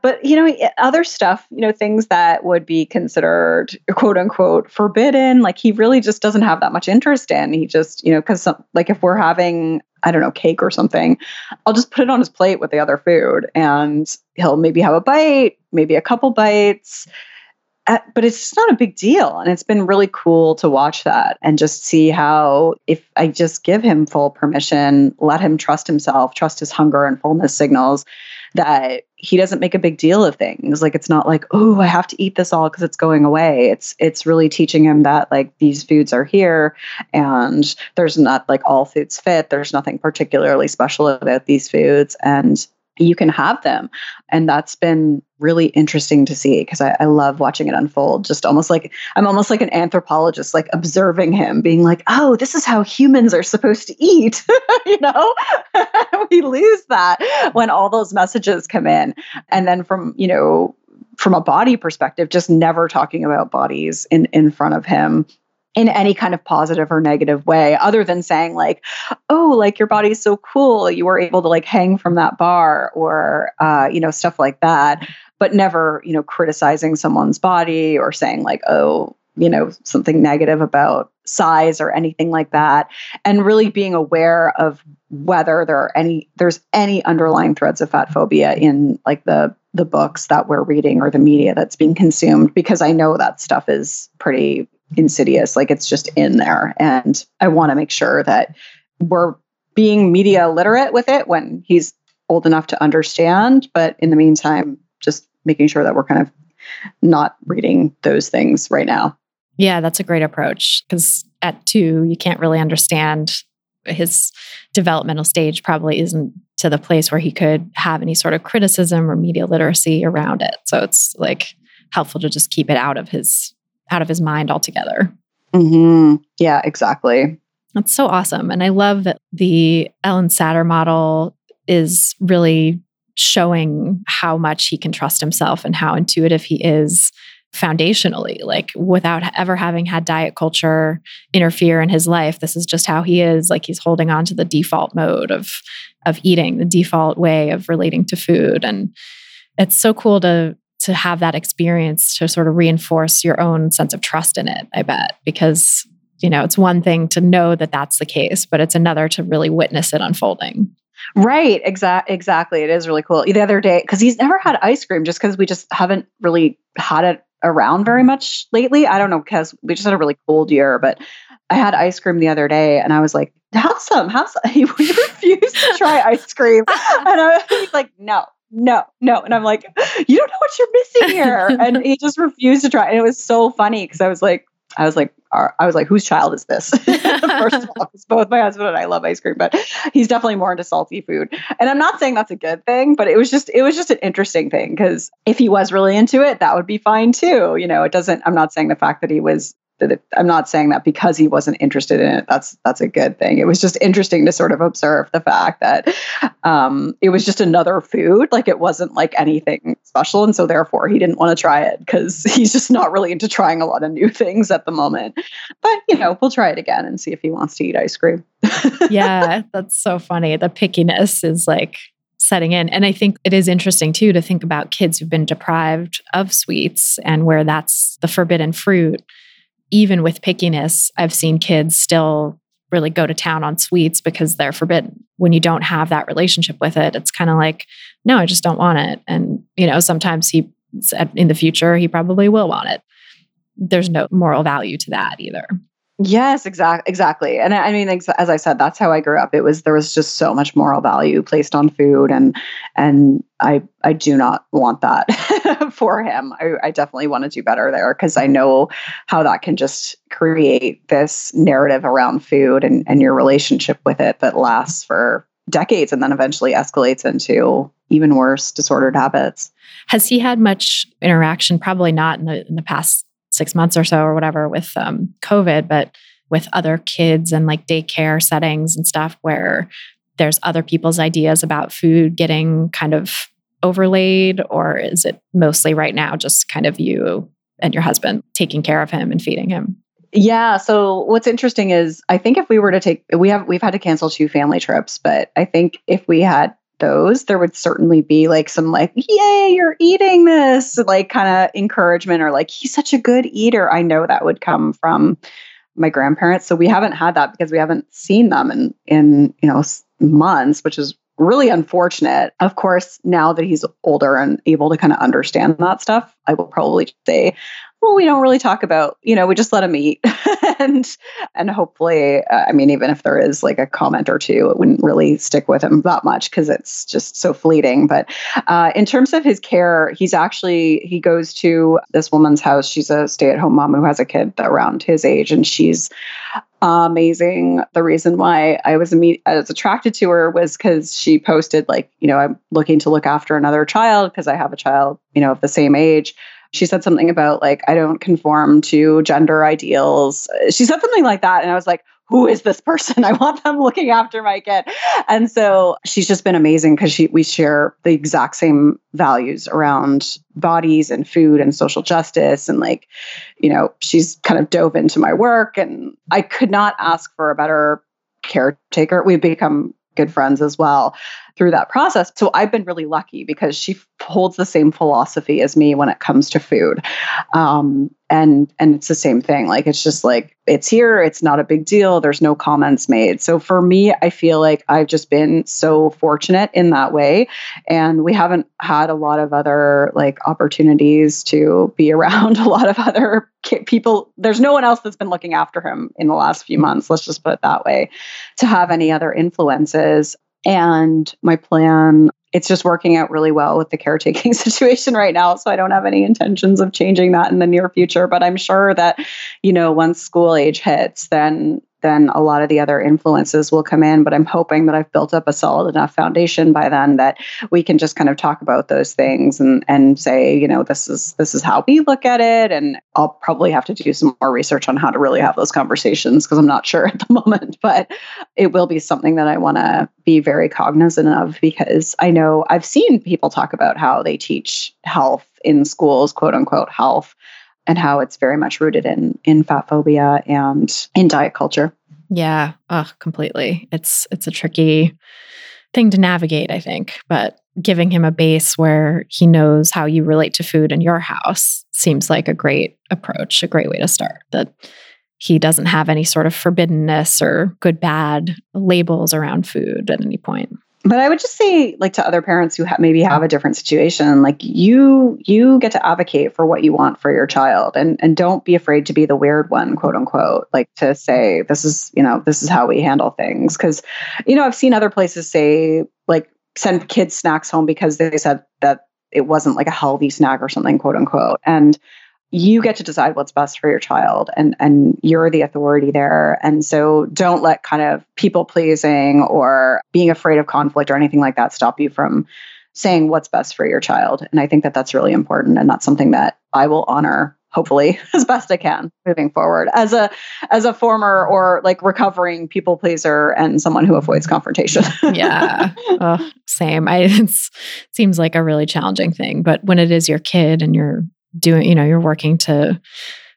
But you know, other stuff, you know, things that would be considered quote unquote forbidden, like he really just doesn't have that much interest in. He just, you know, because like if we're having I don't know, cake or something, I'll just put it on his plate with the other food and he'll maybe have a bite, maybe a couple bites Uh, but it's not a big deal. And it's been really cool to watch that and just see how, if I just give him full permission, let him trust himself, trust his hunger and fullness signals, that he doesn't make a big deal of things. Like it's not like, oh, I have to eat this all because it's going away. It's it's really teaching him that like these foods are here and there's not like all foods fit. There's nothing particularly special about these foods. And you can have them. And that's been really interesting to see because I, I, love watching it unfold. Just almost like I'm almost like an anthropologist, like observing him, being like, oh, this is how humans are supposed to eat. you know, we lose that when all those messages come in. And then from, you know, from a body perspective, just never talking about bodies in, in front of him in any kind of positive or negative way other than saying like oh like your body's so cool. You were able to like hang from that bar or uh, you know stuff like that but never you know criticizing someone's body or saying like oh you know something negative about size or anything like that and really being aware of whether there are any there's any underlying threads of fat phobia in like the the books that we're reading or the media that's being consumed because i know that stuff is pretty insidious. Like it's just in there. And I want to make sure that we're being media literate with it when he's old enough to understand. But in the meantime, just making sure that we're kind of not reading those things right now. Yeah, that's a great approach because at two, you can't really understand his developmental stage, probably isn't to the place where he could have any sort of criticism or media literacy around it. So it's like helpful to just keep it out of his out of his mind altogether. Mm-hmm. Yeah, exactly. That's so awesome. And I love that the Ellyn Satter model is really showing how much he can trust himself and how intuitive he is foundationally like without ever having had diet culture interfere in his life this is just how he is like he's holding on to the default mode of of eating the default way of relating to food and it's so cool to to have that experience to sort of reinforce your own sense of trust in it, I bet, because you know, it's one thing to know that that's the case, but it's another to really witness it unfolding. Right, exact exactly. It is really cool. The other day cuz he's never had ice cream just cuz we just haven't really had it around very much lately. I don't know cuz we just had a really cold year, but I had ice cream the other day and I was like, "Have some, have some." He refused to try ice cream. and I was like, "No, no, no. And I'm like, you don't know what you're missing here. and he just refused to try. And it was so funny because I was like, I was like, I was like, whose child is this? First of all, because both my husband and I love ice cream, but he's definitely more into salty food. And I'm not saying that's a good thing, but it was just, it was just an interesting thing because if he was really into it, that would be fine too. You know, it doesn't. I'm not saying the fact that he was I'm not saying that because he wasn't interested in it. That's that's a good thing. It was just interesting to sort of observe the fact that um, it was just another food. Like it wasn't like anything special, and so therefore he didn't want to try it because he's just not really into trying a lot of new things at the moment. But you know, we'll try it again and see if he wants to eat ice cream. yeah, that's so funny. The pickiness is like setting in. And I think it is interesting too to think about kids who've been deprived of sweets and where that's the forbidden fruit even with pickiness, I've seen kids still really go to town on sweets because they're forbidden. When you don't have that relationship with it, it's kind of like, no, I just don't want it. And, you know, sometimes he, in the future, he probably will want it. There's no moral value to that either. Yes, exactly, exactly. And I mean, ex- as I said, that's how I grew up. It was there was just so much moral value placed on food, and and I I do not want that for him. I, I definitely want to do better there because I know how that can just create this narrative around food and and your relationship with it that lasts for decades and then eventually escalates into even worse disordered habits. Has he had much interaction? Probably not in the in the past six months or so or whatever with um, COVID, but with other kids and like daycare settings and stuff where there's other people's ideas about food getting kind of overlaid, or is it mostly right now just kind of you and your husband taking care of him and feeding him? Yeah. So what's interesting is I think if we were to take we have we've had to cancel two family trips, but I think if we had those, there would certainly be like some like, yay, you're eating this, like kind of encouragement or like, he's such a good eater. I know that would come from my grandparents. So we haven't had that because we haven't seen them in, in, you know, months, which is really unfortunate. Of course, now that he's older and able to kind of understand that stuff, I will probably say, well, we don't really talk about, you know, we just let him eat. and and hopefully, uh, I mean, even if there is like a comment or two, it wouldn't really stick with him that much because it's just so fleeting. But uh, in terms of his care, he's actually he goes to this woman's house. She's a stay-at-home mom who has a kid around his age, and she's amazing. The reason why I was imme- I was attracted to her was because she posted like, you know, I'm looking to look after another child because I have a child, you know, of the same age she said something about like i don't conform to gender ideals. She said something like that and i was like who is this person? I want them looking after my kid. And so she's just been amazing because she we share the exact same values around bodies and food and social justice and like you know she's kind of dove into my work and i could not ask for a better caretaker. We've become good friends as well through that process. So I've been really lucky because she holds the same philosophy as me when it comes to food. Um, and and it's the same thing. Like it's just like it's here, it's not a big deal. There's no comments made. So for me, I feel like I've just been so fortunate in that way. And we haven't had a lot of other like opportunities to be around a lot of other people. There's no one else that's been looking after him in the last few months. Let's just put it that way. To have any other influences. And my plan, it's just working out really well with the caretaking situation right now. So I don't have any intentions of changing that in the near future. But I'm sure that, you know, once school age hits, then then a lot of the other influences will come in. But I'm hoping that I've built up a solid enough foundation by then that we can just kind of talk about those things and and say, you know, this is this is how we look at it. And I'll probably have to do some more research on how to really have those conversations because I'm not sure at the moment. But it will be something that I want to be very cognizant of because I know I've seen people talk about how they teach health in schools, quote unquote health and how it's very much rooted in in fat phobia and in diet culture. Yeah, oh, completely. It's it's a tricky thing to navigate, I think, but giving him a base where he knows how you relate to food in your house seems like a great approach, a great way to start. That he doesn't have any sort of forbiddenness or good bad labels around food at any point but i would just say like to other parents who ha- maybe have a different situation like you you get to advocate for what you want for your child and and don't be afraid to be the weird one quote unquote like to say this is you know this is how we handle things. Because you know i've seen other places say like send kids snacks home because they said that it wasn't like a healthy snack or something quote unquote. And you get to decide what's best for your child and and you're the authority there. And so don't let kind of people pleasing or being afraid of conflict or anything like that stop you from saying what's best for your child. And i think that that's really important and that's something that i will honor hopefully as best i can moving forward as a as a former or like recovering people pleaser and someone who avoids confrontation. Yeah. Oh, same. I, it seems like a really challenging thing but when it is your kid and you're doing, you know, you're working to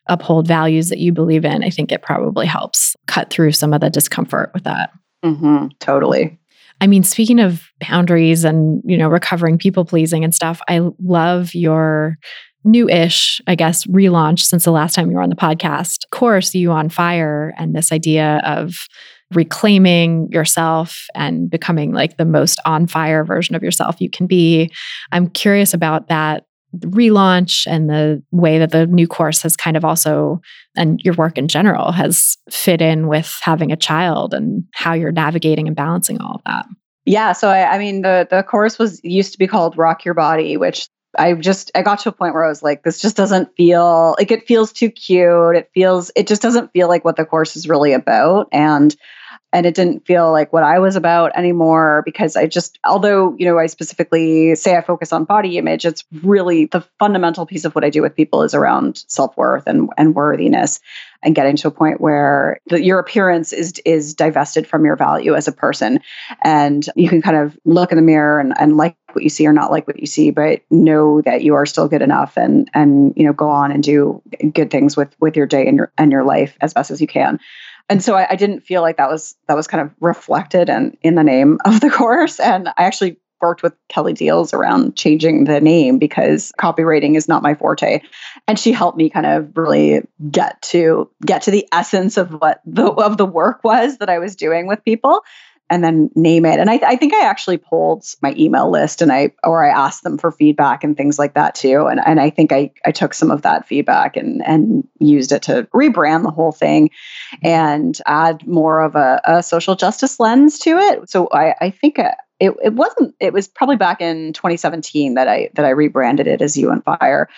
uphold values that you believe in, I think it probably helps cut through some of the discomfort with that. Mm-hmm, totally. I mean, speaking of boundaries and, you know, recovering people pleasing and stuff, I love your new ish, I guess, relaunch since the last time you were on the podcast course, You on Fire, and this idea of reclaiming yourself and becoming like the most on fire version of yourself you can be. I'm curious about that relaunch and the way that the new course has kind of also and your work in general has fit in with having a child and how you're navigating and balancing all of that yeah so I, I mean the the course was used to be called rock your body which I just I got to a point where I was like, this just doesn't feel like it feels too cute. It feels it just doesn't feel like what the course is really about. And and it didn't feel like what I was about anymore because I just, although, you know, I specifically say I focus on body image, it's really the fundamental piece of what I do with people is around self worth and, and worthiness and getting to a point where the, your appearance is is divested from your value as a person. And you can kind of look in the mirror and, and like what you see or not like what you see but know that you are still good enough and and you know go on and do good things with with your day and your and your life as best as you can and so I, I, didn't feel like that was that was kind of reflected and in, in the name of the course. And i actually worked with kelly diels around changing the name because copywriting is not my forte. And she helped me kind of really get to get to the essence of what the of the work was that i was doing with people and then name it. And I, I, think I actually pulled my email list and I or I asked them for feedback and things like that too. And and I think I I took some of that feedback and and used it to rebrand the whole thing and add more of a, a social justice lens to it. So I I think uh, it, it wasn't it was probably back in 2017 that i that i rebranded it as you on fire.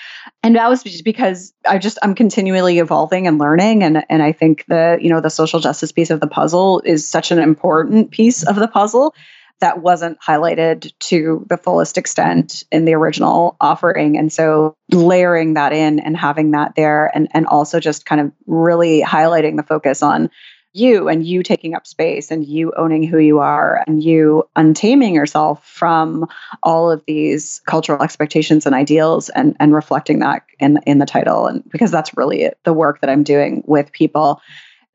And that was just because i just i'm continually evolving and learning. And and i think the you know the social justice piece of the puzzle is such an important piece of the puzzle that wasn't highlighted to the fullest extent in the original offering. And so layering that in and having that there and and also just kind of really highlighting the focus on you and you taking up space and you owning who you are and you untaming yourself from all of these cultural expectations and ideals and and reflecting that in in the title. And because that's really the work that I'm doing with people.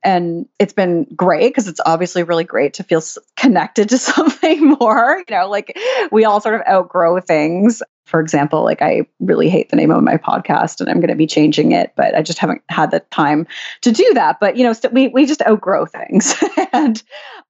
And it's been great because it's obviously really great to feel connected to something more you know like we all sort of outgrow things for example like i really hate the name of my podcast and i'm going to be changing it but i just haven't had the time to do that but you know st- we, we just outgrow things and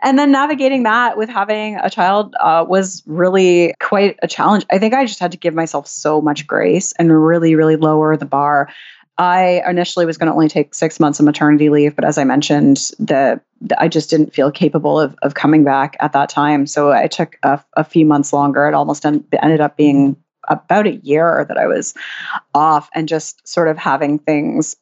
and then navigating that with having a child uh, was really quite a challenge i think i just had to give myself so much grace and really really lower the bar I initially was going to only take six months of maternity leave, but as I mentioned, the, the I just didn't feel capable of of coming back at that time. So I took a, a few months longer. It almost en- ended up being about a year that I was off, and just sort of having things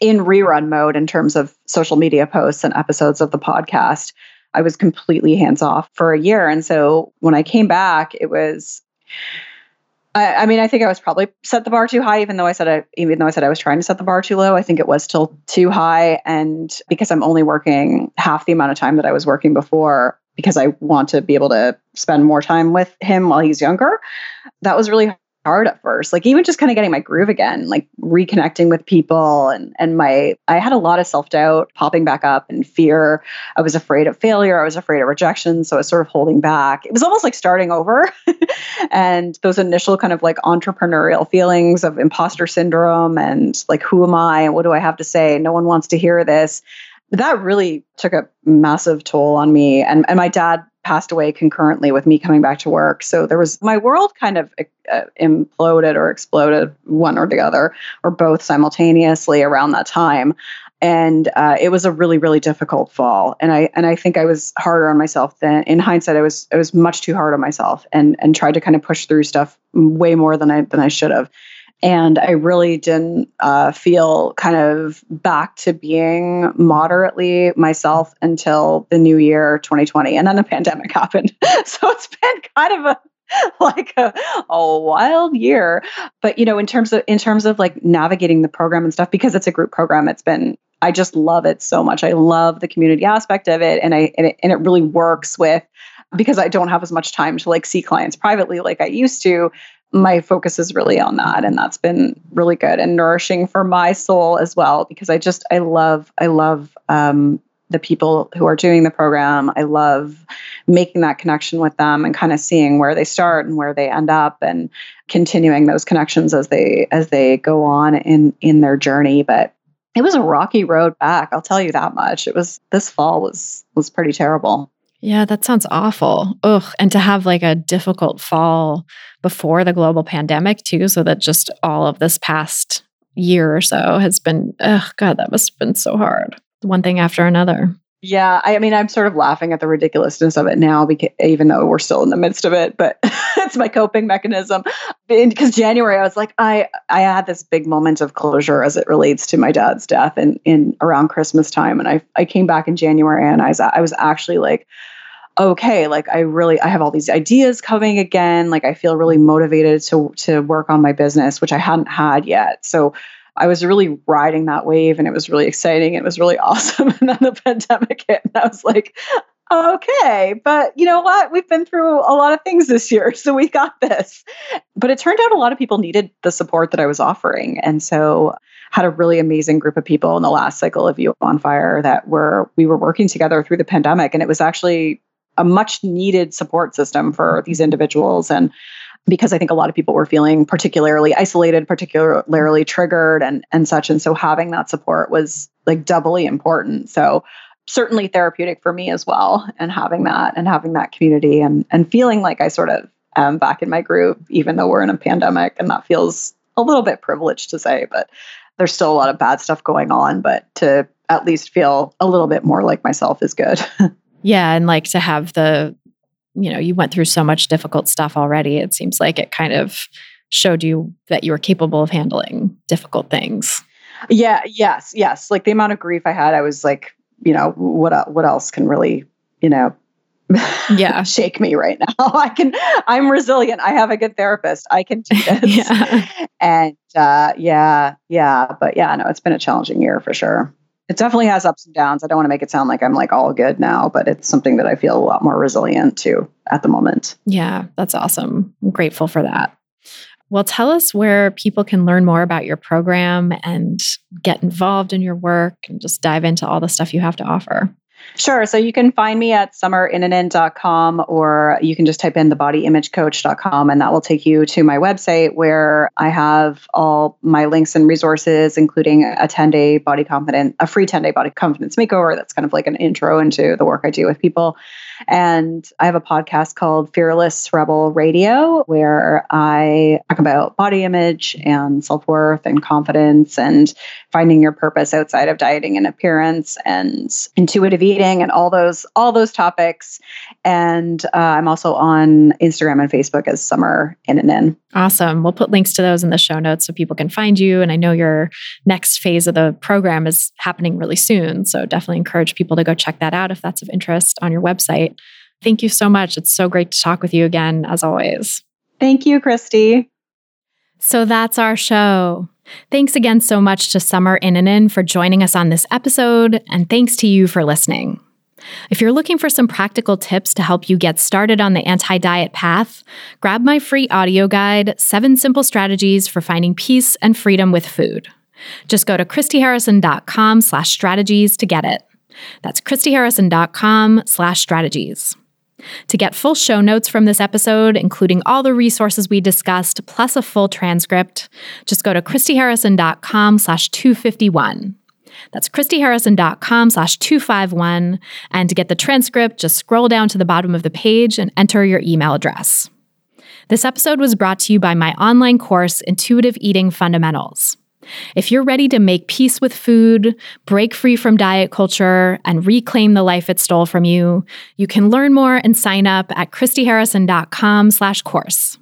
in rerun mode in terms of social media posts and episodes of the podcast. I was completely hands off for a year, and so when I came back, it was I, mean, I think I was probably set the bar too high, even though I said I, even though I said I was trying to set the bar too low. I think it was still too high, and because I'm only working half the amount of time that I was working before, because I want to be able to spend more time with him while he's younger, that was really hard at first. Like even just kind of getting my groove again, like reconnecting with people and and my I had a lot of self-doubt popping back up and fear. I was afraid of failure, I was afraid of rejection, so I was sort of holding back. It was almost like starting over. and those initial kind of like entrepreneurial feelings of imposter syndrome and like who am I and what do I have to say? No one wants to hear this. That really took a massive toll on me and and my dad passed away concurrently with me coming back to work. So there was my world kind of uh, imploded or exploded, one or the other, or both simultaneously around that time. And uh, it was a really, really difficult fall. And I and I think I was harder on myself than in hindsight. I was I was much too hard on myself and and tried to kind of push through stuff way more than I than I should have and I really didn't uh, feel kind of back to being moderately myself until the new year 2020. And then the pandemic happened. so it's been kind of a like a, a wild year but you know in terms of in terms of like navigating the program and stuff because it's a group program it's been i just love it so much i love the community aspect of it and i and it, and it really works with because I don't have as much time to like see clients privately like I used to my focus is really on that and that's been really good and nourishing for my soul as well because i just i love i love um, the people who are doing the program. I love making that connection with them and kind of seeing where they start and where they end up and continuing those connections as they as they go on in in their journey. But it was a rocky road back i'll tell you that much. It was this fall was was pretty terrible yeah, that sounds awful. Ugh. And to have like a difficult fall before the global pandemic, too. So that just all of this past year or so has been, ugh, God, that must have been so hard. One thing after another. Yeah, I mean, I'm sort of laughing at the ridiculousness of it now, because even though we're still in the midst of it, but it's my coping mechanism. Because January, I was like, I I had this big moment of closure as it relates to my dad's death, and in around Christmas time, and I I came back in January, and I was I was actually like, okay like i really i have all these ideas coming again like i feel really motivated to to work on my business which i hadn't had yet. So i was really riding that wave and it was really exciting it was really awesome and then the pandemic hit and i was like okay but you know what? We've been through a lot of things this year so we got this. But it turned out a lot of people needed the support that i was offering and so had a really amazing group of people in the last cycle of you on fire that were we were working together through the pandemic and it was actually a much needed support system for these individuals and because I think a lot of people were feeling particularly isolated, particularly triggered and and such and so having that support was like doubly important. So certainly therapeutic for me as well and having that and having that community and and feeling like I sort of am back in my groove even though we're in a pandemic and that feels a little bit privileged to say but there's still a lot of bad stuff going on but to at least feel a little bit more like myself is good. Yeah. And like to have the, you know, you went through so much difficult stuff already. It seems like it kind of showed you that you were capable of handling difficult things. Yeah. Yes. Yes. Like the amount of grief I had, I was like, you know, what what else can really, you know, yeah, shake me right now. I can. I'm resilient. I have a good therapist. I can do this. yeah. And uh, yeah, yeah, but yeah, no, it's been a challenging year for sure it definitely has ups and downs. I don't want to make it sound like I'm like all good now, but it's something that I feel a lot more resilient to at the moment. Yeah, that's awesome. I'm grateful for that. Well, tell us where people can learn more about your program and get involved in your work and just dive into all the stuff you have to offer. Sure. So you can find me at summerinnanen.com or you can just type in thebodyimagecoach.com and that will take you to my website where I have all my links and resources, including a 10 day body confidence, a free 10 day body confidence makeover. That's kind of like an intro into the work I do with people. And I have a podcast called Fearless Rebelle Radio, where I talk about body image and self worth and confidence and finding your purpose outside of dieting and appearance and intuitive eating and all those all those topics. And uh, I'm also on Instagram and Facebook as Summer Innanen. Awesome. We'll put links to those in the show notes so people can find you. And I know your next phase of the program is happening really soon. So definitely encourage people to go check that out if that's of interest on your website. Thank you so much. It's so great to talk with you again, as always. Thank you, Christy. So that's our show. Thanks again so much to Summer Innanen for joining us on this episode, and thanks to you for listening. If you're looking for some practical tips to help you get started on the anti diet path, grab my free audio guide, Seven Simple Strategies for Finding Peace and Freedom with Food. Just go to christyharrison.com slash strategies to get it. That's christyharrison.com slash strategies. To get full show notes from this episode, including all the resources we discussed, plus a full transcript, just go to christyharrison.com slash 251. That's christyharrison.com slash 251. And to get the transcript, just scroll down to the bottom of the page and enter your email address. This episode was brought to you by my online course, Intuitive Eating Fundamentals. If you're ready to make peace with food, break free from diet culture, and reclaim the life it stole from you, you can learn more and sign up at christyharrison.com slash course.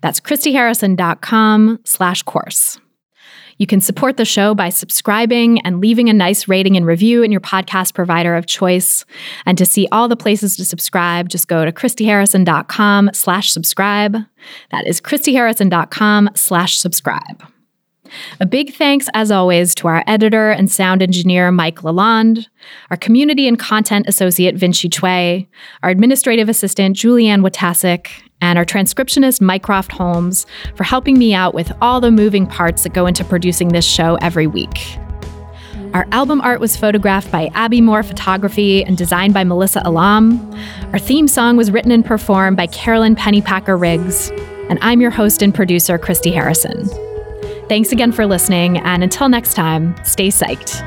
That's christyharrison.com slash course. You can support the show by subscribing and leaving a nice rating and review in your podcast provider of choice. And to see all the places to subscribe, just go to christyharrison.com slash subscribe. That is christyharrison.com slash subscribe. A big thanks, as always, to our editor and sound engineer, Mike Lalonde, our community and content associate, Vinci Chue, our administrative assistant, Julianne Watasic, and our transcriptionist, Mycroft Holmes, for helping me out with all the moving parts that go into producing this show every week. Our album art was photographed by Abby Moore Photography and designed by Melissa Alam. Our theme song was written and performed by Carolyn Pennypacker Riggs. And I'm your host and producer, Christy Harrison. Thanks again for listening, and until next time, stay psyched.